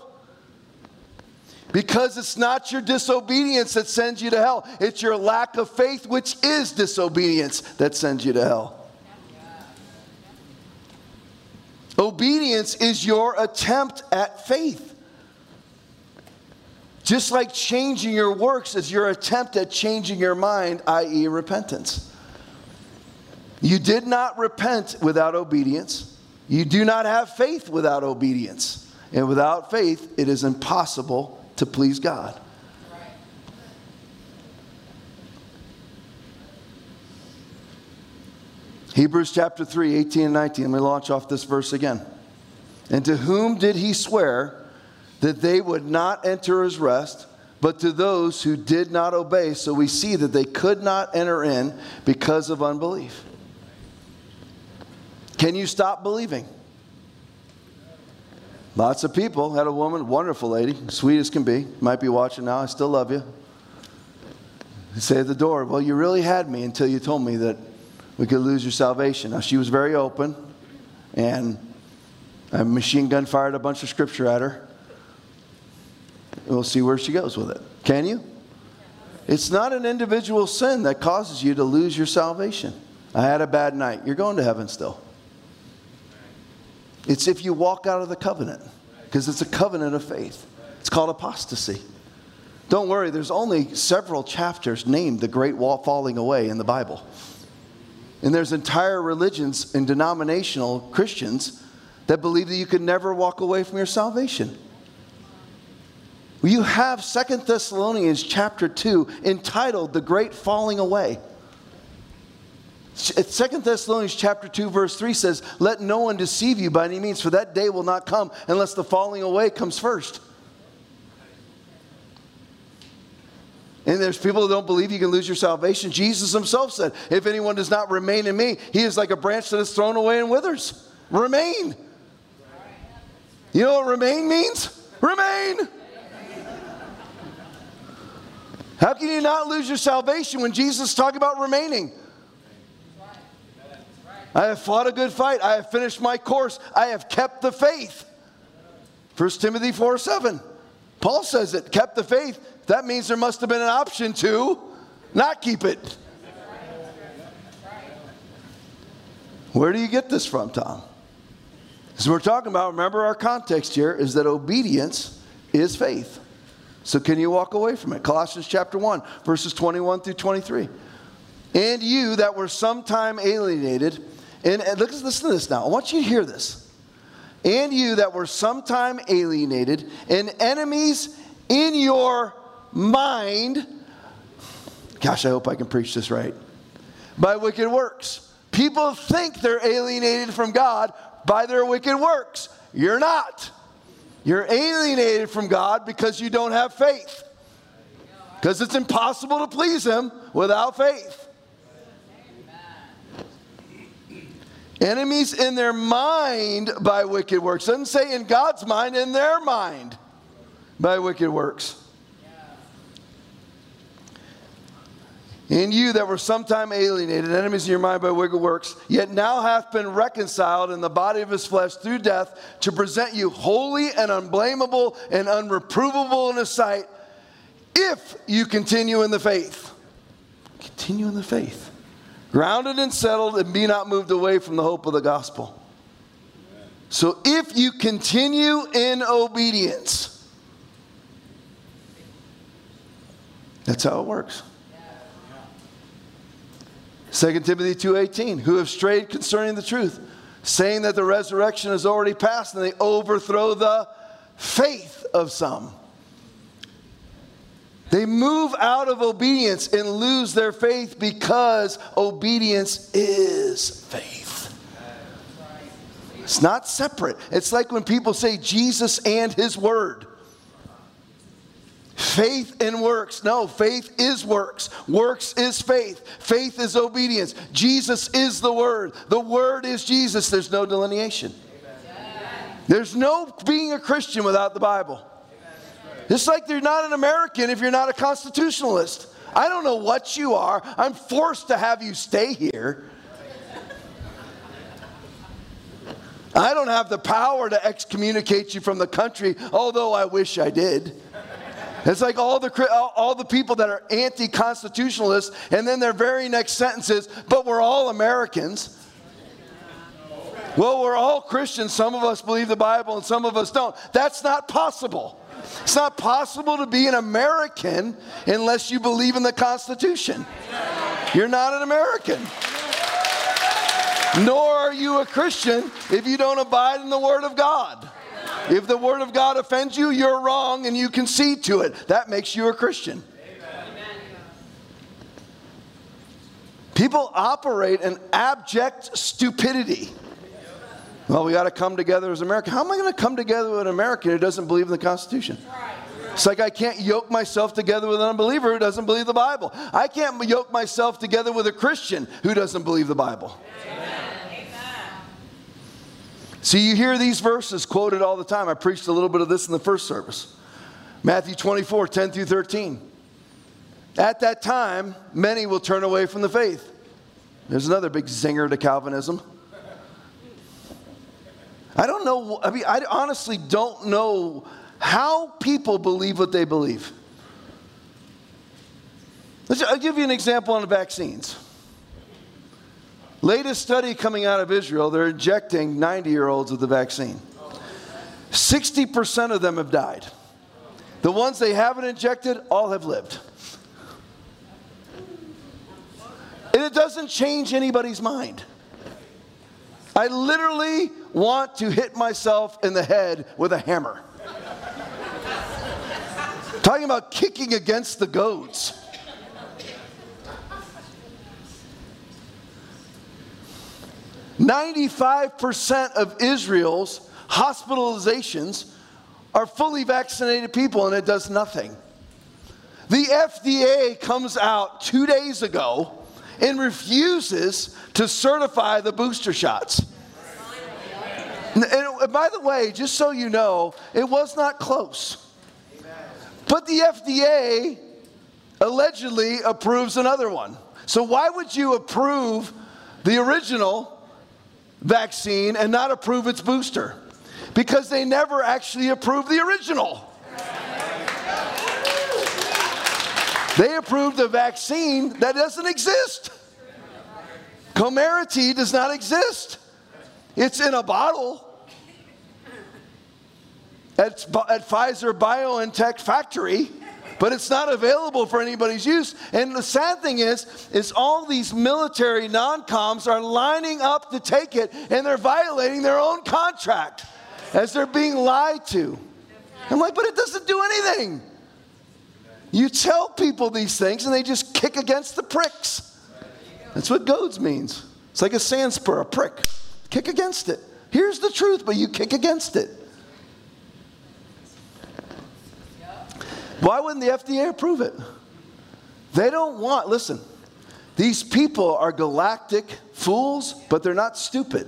Because it's not your disobedience that sends you to hell, it's your lack of faith, which is disobedience, that sends you to hell. Obedience is your attempt at faith. Just like changing your works is your attempt at changing your mind, i.e., repentance. You did not repent without obedience. You do not have faith without obedience. And without faith, it is impossible to please God. Hebrews chapter 3, 18 and 19. Let me launch off this verse again. And to whom did he swear that they would not enter his rest, but to those who did not obey? So we see that they could not enter in because of unbelief. Can you stop believing? Lots of people had a woman, wonderful lady, sweet as can be, might be watching now. I still love you. say at the door, Well, you really had me until you told me that we could lose your salvation. Now, she was very open, and I machine gun fired a bunch of scripture at her. We'll see where she goes with it. Can you? It's not an individual sin that causes you to lose your salvation. I had a bad night. You're going to heaven still. It's if you walk out of the covenant, because it's a covenant of faith. It's called apostasy. Don't worry, there's only several chapters named the Great Wall falling away in the Bible. And there's entire religions and denominational Christians that believe that you can never walk away from your salvation. You have Second Thessalonians chapter 2 entitled The Great Falling Away. Uh, Second Thessalonians chapter 2 verse 3 says, "Let no one deceive you by any means, for that day will not come unless the falling away comes first." And there's people who don't believe you can lose your salvation. Jesus himself said, If anyone does not remain in me, he is like a branch that is thrown away and withers. Remain. You know what remain means? Remain. How can you not lose your salvation when Jesus talking about remaining? I have fought a good fight. I have finished my course. I have kept the faith. 1 Timothy 4 7. Paul says it, kept the faith. That means there must have been an option to not keep it. Where do you get this from, Tom? So we're talking about, remember our context here is that obedience is faith. So can you walk away from it? Colossians chapter 1, verses 21 through 23. And you that were sometime alienated, and, and look, listen to this now. I want you to hear this. And you that were sometime alienated and enemies in your mind, gosh, I hope I can preach this right, by wicked works. People think they're alienated from God by their wicked works. You're not. You're alienated from God because you don't have faith. Because it's impossible to please Him without faith. Enemies in their mind by wicked works. Doesn't say in God's mind, in their mind by wicked works. In you that were sometime alienated, enemies in your mind by wicked works, yet now hath been reconciled in the body of his flesh through death to present you holy and unblameable and unreprovable in his sight, if you continue in the faith. Continue in the faith. Grounded and settled, and be not moved away from the hope of the gospel. So if you continue in obedience, that's how it works. 2 Timothy 2:18, who have strayed concerning the truth, saying that the resurrection is already past and they overthrow the faith of some. They move out of obedience and lose their faith because obedience is faith. It's not separate. It's like when people say Jesus and his word. Faith and works. No, faith is works. Works is faith. Faith is obedience. Jesus is the Word. The Word is Jesus. There's no delineation. There's no being a Christian without the Bible. Just like you're not an American if you're not a constitutionalist. I don't know what you are. I'm forced to have you stay here. I don't have the power to excommunicate you from the country, although I wish I did. It's like all the, all the people that are anti constitutionalists, and then their very next sentence is, but we're all Americans. Well, we're all Christians. Some of us believe the Bible and some of us don't. That's not possible. It's not possible to be an American unless you believe in the Constitution. You're not an American. Nor are you a Christian if you don't abide in the Word of God. If the Word of God offends you, you're wrong and you concede to it. That makes you a Christian. People operate in abject stupidity. Well, we got to come together as America. How am I going to come together with an American who doesn't believe in the Constitution? It's like I can't yoke myself together with an unbeliever who doesn't believe the Bible. I can't yoke myself together with a Christian who doesn't believe the Bible. Amen. See, you hear these verses quoted all the time. I preached a little bit of this in the first service. Matthew 24, 10 through 13. At that time, many will turn away from the faith. There's another big zinger to Calvinism. I don't know, I mean, I honestly don't know how people believe what they believe. I'll give you an example on the vaccines. Latest study coming out of Israel, they're injecting 90 year olds with the vaccine. 60% of them have died. The ones they haven't injected, all have lived. And it doesn't change anybody's mind. I literally want to hit myself in the head with a hammer. Talking about kicking against the goats. Ninety-five percent of Israel's hospitalizations are fully vaccinated people, and it does nothing. The FDA comes out two days ago and refuses to certify the booster shots. And, and by the way, just so you know, it was not close. But the FDA allegedly approves another one. So why would you approve the original vaccine and not approve its booster? Because they never actually approved the original. They approved a vaccine that doesn't exist. Comirnaty does not exist. It's in a bottle at, at Pfizer BioNTech factory, but it's not available for anybody's use. And the sad thing is, is all these military non-coms are lining up to take it, and they're violating their own contract as they're being lied to. I'm like, but it doesn't do anything. You tell people these things and they just kick against the pricks. That's what goads means. It's like a sand spur, a prick. Kick against it. Here's the truth, but you kick against it. Why wouldn't the FDA approve it? They don't want, listen, these people are galactic fools, but they're not stupid.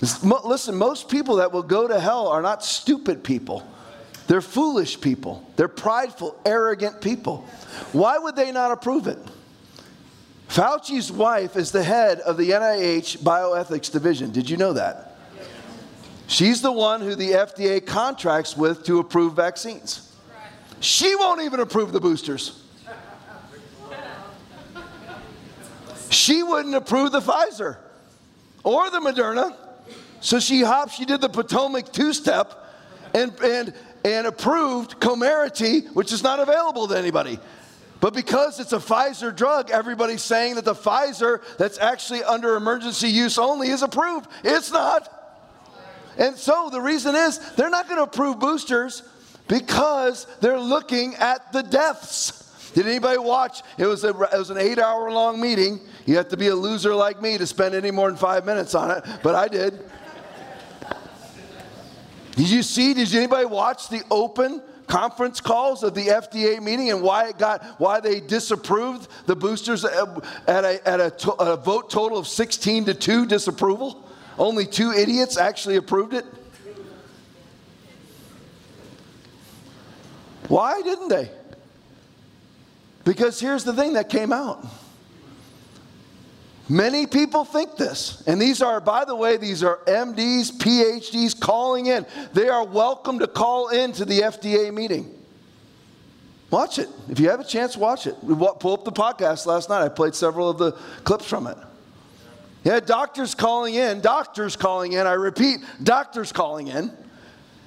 Listen, most people that will go to hell are not stupid people. They're foolish people. They're prideful, arrogant people. Why would they not approve it? Fauci's wife is the head of the NIH bioethics division. Did you know that? She's the one who the FDA contracts with to approve vaccines. She won't even approve the boosters. She wouldn't approve the Pfizer or the Moderna. So she hopped, she did the Potomac two step and, and and approved Comirnaty, which is not available to anybody. But because it's a Pfizer drug, everybody's saying that the Pfizer that's actually under emergency use only is approved. It's not. And so the reason is they're not going to approve boosters because they're looking at the deaths. Did anybody watch? It was, a, it was an eight hour long meeting. You have to be a loser like me to spend any more than five minutes on it, but I did. Did you see? Did anybody watch the open conference calls of the FDA meeting and why it got why they disapproved the boosters at a, at a, to, a vote total of 16 to 2 disapproval? Only two idiots actually approved it. Why didn't they? Because here's the thing that came out. Many people think this. And these are, by the way, these are MDs, PhDs calling in. They are welcome to call in to the FDA meeting. Watch it. If you have a chance, watch it. We pull up the podcast last night. I played several of the clips from it. Yeah, doctors calling in, doctors calling in. I repeat, doctors calling in.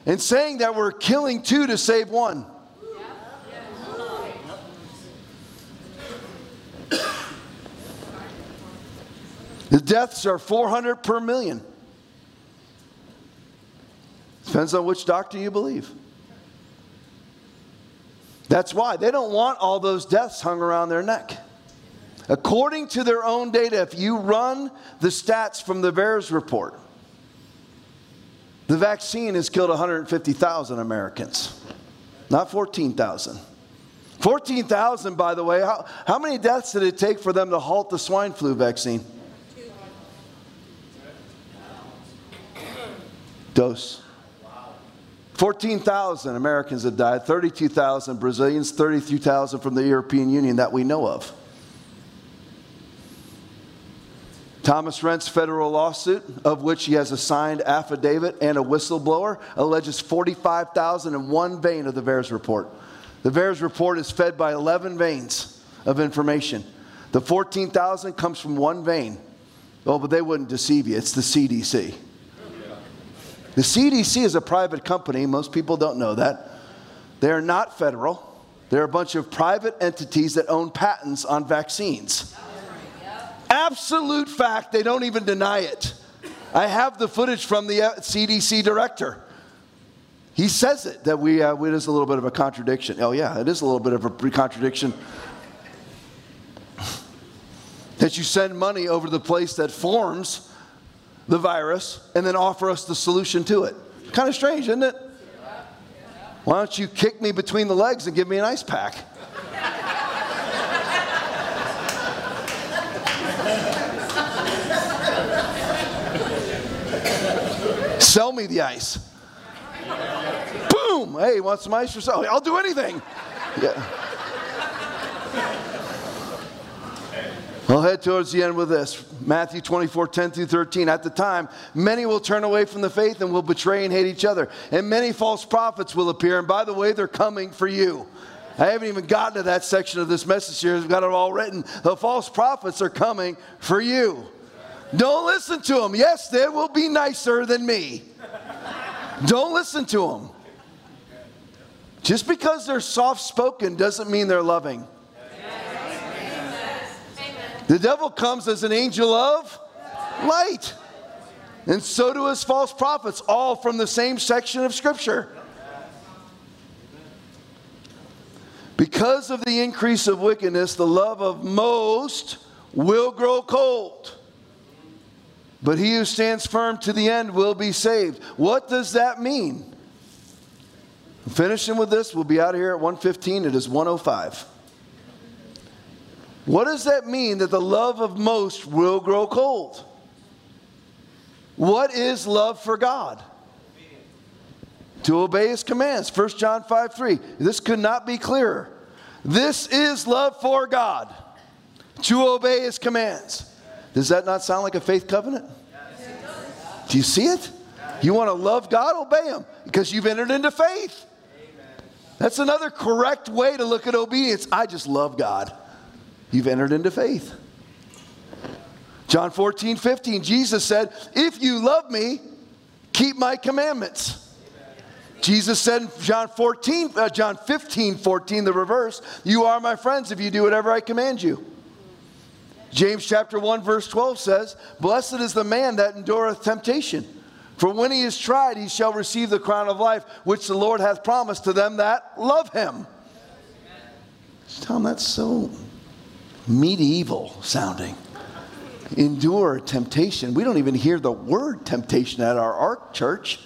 and saying that we're killing two to save one. The deaths are 400 per million. Depends on which doctor you believe. That's why they don't want all those deaths hung around their neck. According to their own data, if you run the stats from the VAERS report, the vaccine has killed 150,000 Americans, not 14,000. 14,000, by the way, how, how many deaths did it take for them to halt the swine flu vaccine? Dose. 14,000 Americans have died, 32,000 Brazilians, 32,000 from the European Union that we know of. Thomas Renz federal lawsuit, of which he has a signed affidavit and a whistleblower, alleges 45,000 in one vein of the VAERS report. The VAERS report is fed by 11 veins of information. The 14,000 comes from one vein. Oh, but they wouldn't deceive you. It's the CDC. The CDC is a private company. Most people don't know that. They are not federal. They're a bunch of private entities that own patents on vaccines. Absolute fact, they don't even deny it. I have the footage from the CDC uh, director. He says it that we, uh, it is a little bit of a contradiction. Oh, yeah, it is a little bit of a contradiction. that you send money over the place that forms the virus and then offer us the solution to it. Kind of strange, isn't it? Why don't you kick me between the legs and give me an ice pack? Sell me the ice. Boom! Hey, want some ice for sale? I'll do anything. Yeah. I'll head towards the end with this. Matthew 24, 10 through 13. At the time, many will turn away from the faith and will betray and hate each other. And many false prophets will appear. And by the way, they're coming for you. I haven't even gotten to that section of this message here. I've got it all written. The false prophets are coming for you. Don't listen to them. Yes, they will be nicer than me. Don't listen to them. Just because they're soft spoken doesn't mean they're loving. The devil comes as an angel of light. And so do his false prophets, all from the same section of Scripture. Because of the increase of wickedness, the love of most will grow cold. But he who stands firm to the end will be saved. What does that mean? Finishing with this, we'll be out of here at 115. It is 105. What does that mean that the love of most will grow cold? What is love for God? To obey his commands. 1 John 5 3. This could not be clearer. This is love for God. To obey his commands. Does that not sound like a faith covenant? Do you see it? You want to love God? Obey him because you've entered into faith. That's another correct way to look at obedience. I just love God you've entered into faith. John 14, 15, Jesus said, If you love me, keep my commandments. Jesus said in John 14, uh, John 15, 14, the reverse, you are my friends if you do whatever I command you. James chapter 1, verse 12 says, Blessed is the man that endureth temptation. For when he is tried, he shall receive the crown of life, which the Lord hath promised to them that love him. Tom, that's so medieval sounding. Endure temptation. We don't even hear the word temptation at our ARC church.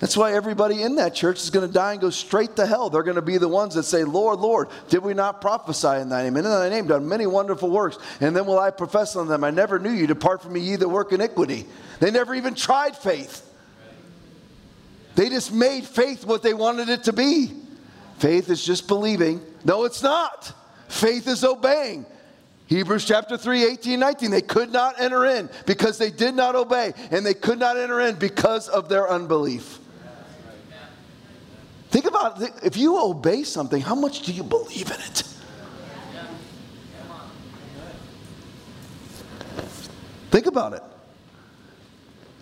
That's why everybody in that church is going to die and go straight to hell. They're going to be the ones that say, Lord, Lord, did we not prophesy in thy name? And in thy name done many wonderful works. And then will I profess unto them, I never knew you. Depart from me, ye that work iniquity. They never even tried faith. They just made faith what they wanted it to be. Faith is just believing. No, it's not. Faith is obeying. Hebrews chapter 3, 18, 19. They could not enter in because they did not obey, and they could not enter in because of their unbelief. Think about it. If you obey something, how much do you believe in it? Think about it.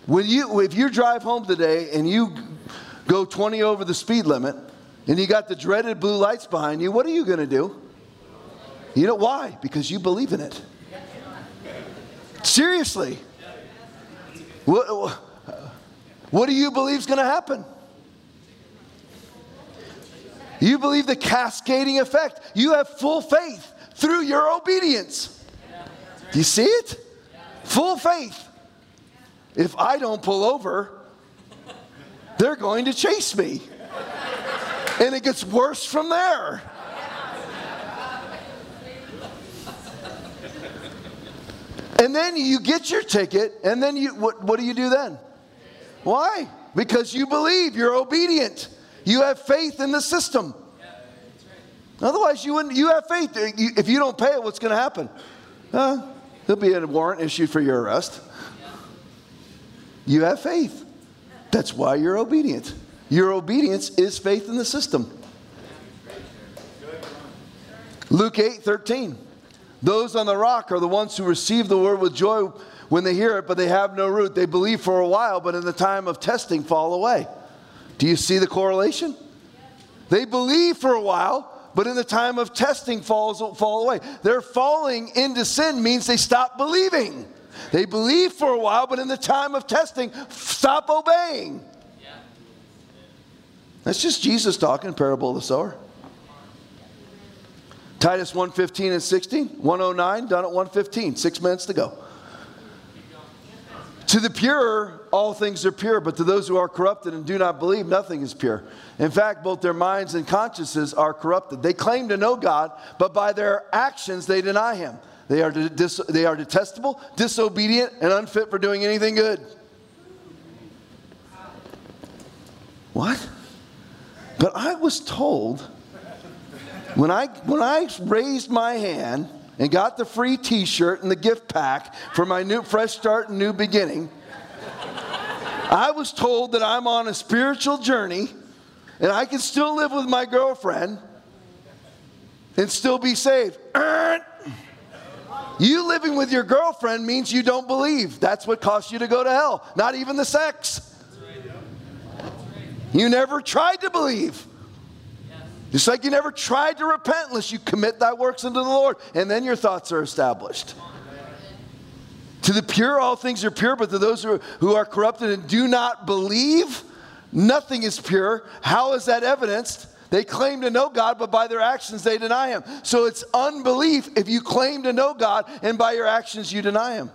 When you, if you drive home today and you go 20 over the speed limit and you got the dreaded blue lights behind you, what are you going to do? You know why? Because you believe in it. Seriously. What, what do you believe is going to happen? You believe the cascading effect. You have full faith through your obedience. Do you see it? Full faith. If I don't pull over, they're going to chase me. And it gets worse from there. And then you get your ticket, and then you what, what do you do then? Why? Because you believe, you're obedient. You have faith in the system. Otherwise, you wouldn't. You have faith. If you don't pay it, what's going to happen? Uh, there'll be a warrant issued for your arrest. You have faith. That's why you're obedient. Your obedience is faith in the system. Luke 8 13. Those on the rock are the ones who receive the word with joy when they hear it, but they have no root. They believe for a while, but in the time of testing, fall away. Do you see the correlation? They believe for a while, but in the time of testing, falls, fall away. Their falling into sin means they stop believing. They believe for a while, but in the time of testing, stop obeying. That's just Jesus talking, parable of the sower. Titus 115 and 16, 109, done at 115, six minutes to go. To the pure, all things are pure, but to those who are corrupted and do not believe, nothing is pure. In fact, both their minds and consciences are corrupted. They claim to know God, but by their actions they deny Him. They are, dis- they are detestable, disobedient, and unfit for doing anything good. What? But I was told when I, when I raised my hand and got the free t shirt and the gift pack for my new fresh start and new beginning, I was told that I'm on a spiritual journey and I can still live with my girlfriend and still be saved. You living with your girlfriend means you don't believe. That's what costs you to go to hell, not even the sex. You never tried to believe. Just like you never tried to repent unless you commit thy works unto the Lord, and then your thoughts are established. To the pure, all things are pure, but to those who are, who are corrupted and do not believe, nothing is pure. How is that evidenced? They claim to know God, but by their actions they deny Him. So it's unbelief if you claim to know God and by your actions you deny Him.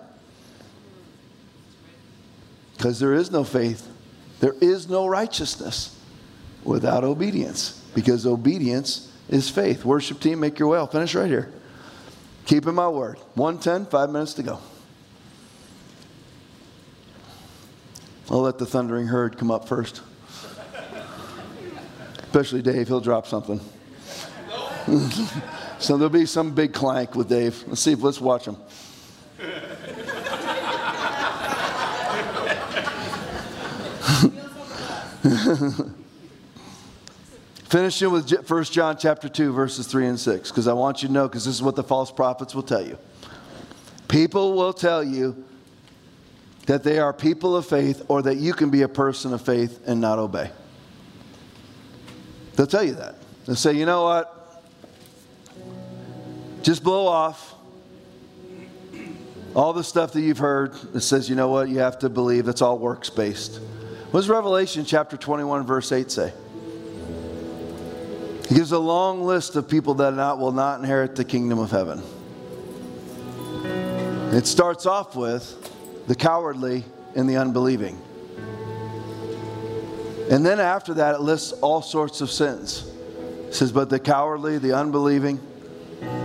Because there is no faith, there is no righteousness without obedience because obedience is faith. Worship team, make your way. I'll finish right here. Keeping my word. 110, five minutes to go. I'll let the thundering herd come up first. Especially Dave, he'll drop something. so there'll be some big clank with Dave. Let's see, if let's watch him. Finishing with 1 John chapter 2, verses 3 and 6, because I want you to know, because this is what the false prophets will tell you. People will tell you that they are people of faith or that you can be a person of faith and not obey. They'll tell you that. They'll say, you know what? Just blow off all the stuff that you've heard that says, you know what, you have to believe. It's all works based. What does Revelation chapter 21, verse 8 say? He gives a long list of people that not, will not inherit the kingdom of heaven. It starts off with the cowardly and the unbelieving. And then after that, it lists all sorts of sins. It says, But the cowardly, the unbelieving,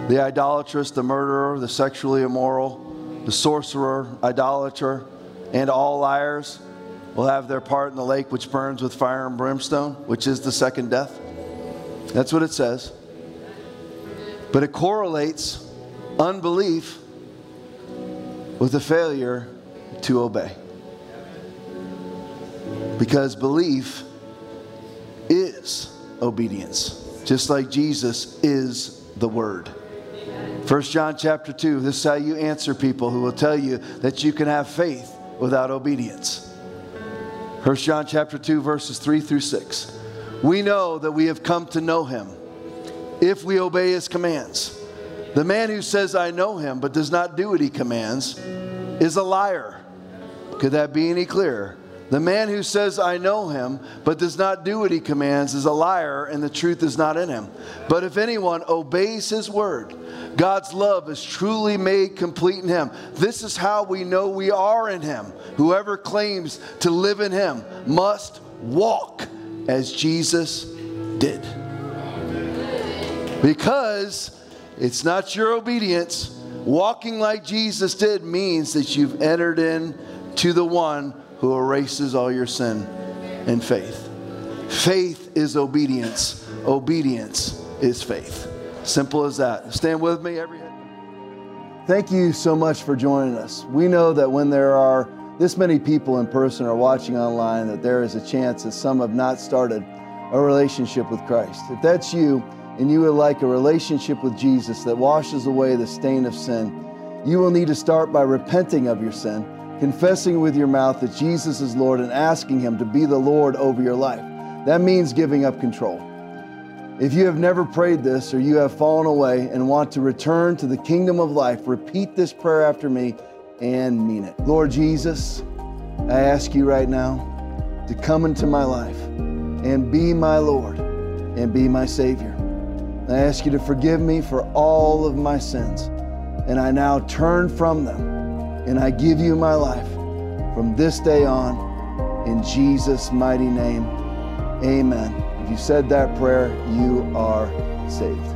the idolatrous, the murderer, the sexually immoral, the sorcerer, idolater, and all liars will have their part in the lake which burns with fire and brimstone, which is the second death. That's what it says. But it correlates unbelief with a failure to obey. Because belief is obedience, just like Jesus is the Word. 1 John chapter 2, this is how you answer people who will tell you that you can have faith without obedience. 1 John chapter 2 verses 3 through 6. We know that we have come to know him if we obey his commands. The man who says I know him but does not do what he commands is a liar. Could that be any clearer? The man who says, I know him, but does not do what he commands, is a liar, and the truth is not in him. But if anyone obeys his word, God's love is truly made complete in him. This is how we know we are in him. Whoever claims to live in him must walk as Jesus did. Because it's not your obedience. Walking like Jesus did means that you've entered in to the one who erases all your sin and faith. Faith is obedience. Obedience is faith. Simple as that. Stand with me, every. Thank you so much for joining us. We know that when there are this many people in person are watching online, that there is a chance that some have not started a relationship with Christ. If that's you and you would like a relationship with Jesus that washes away the stain of sin, you will need to start by repenting of your sin confessing with your mouth that Jesus is Lord and asking Him to be the Lord over your life. That means giving up control. If you have never prayed this or you have fallen away and want to return to the kingdom of life, repeat this prayer after me and mean it. Lord Jesus, I ask you right now to come into my life and be my Lord and be my Savior. I ask you to forgive me for all of my sins, and I now turn from them and I give you my life from this day on in Jesus' mighty name. Amen. If you said that prayer, you are saved.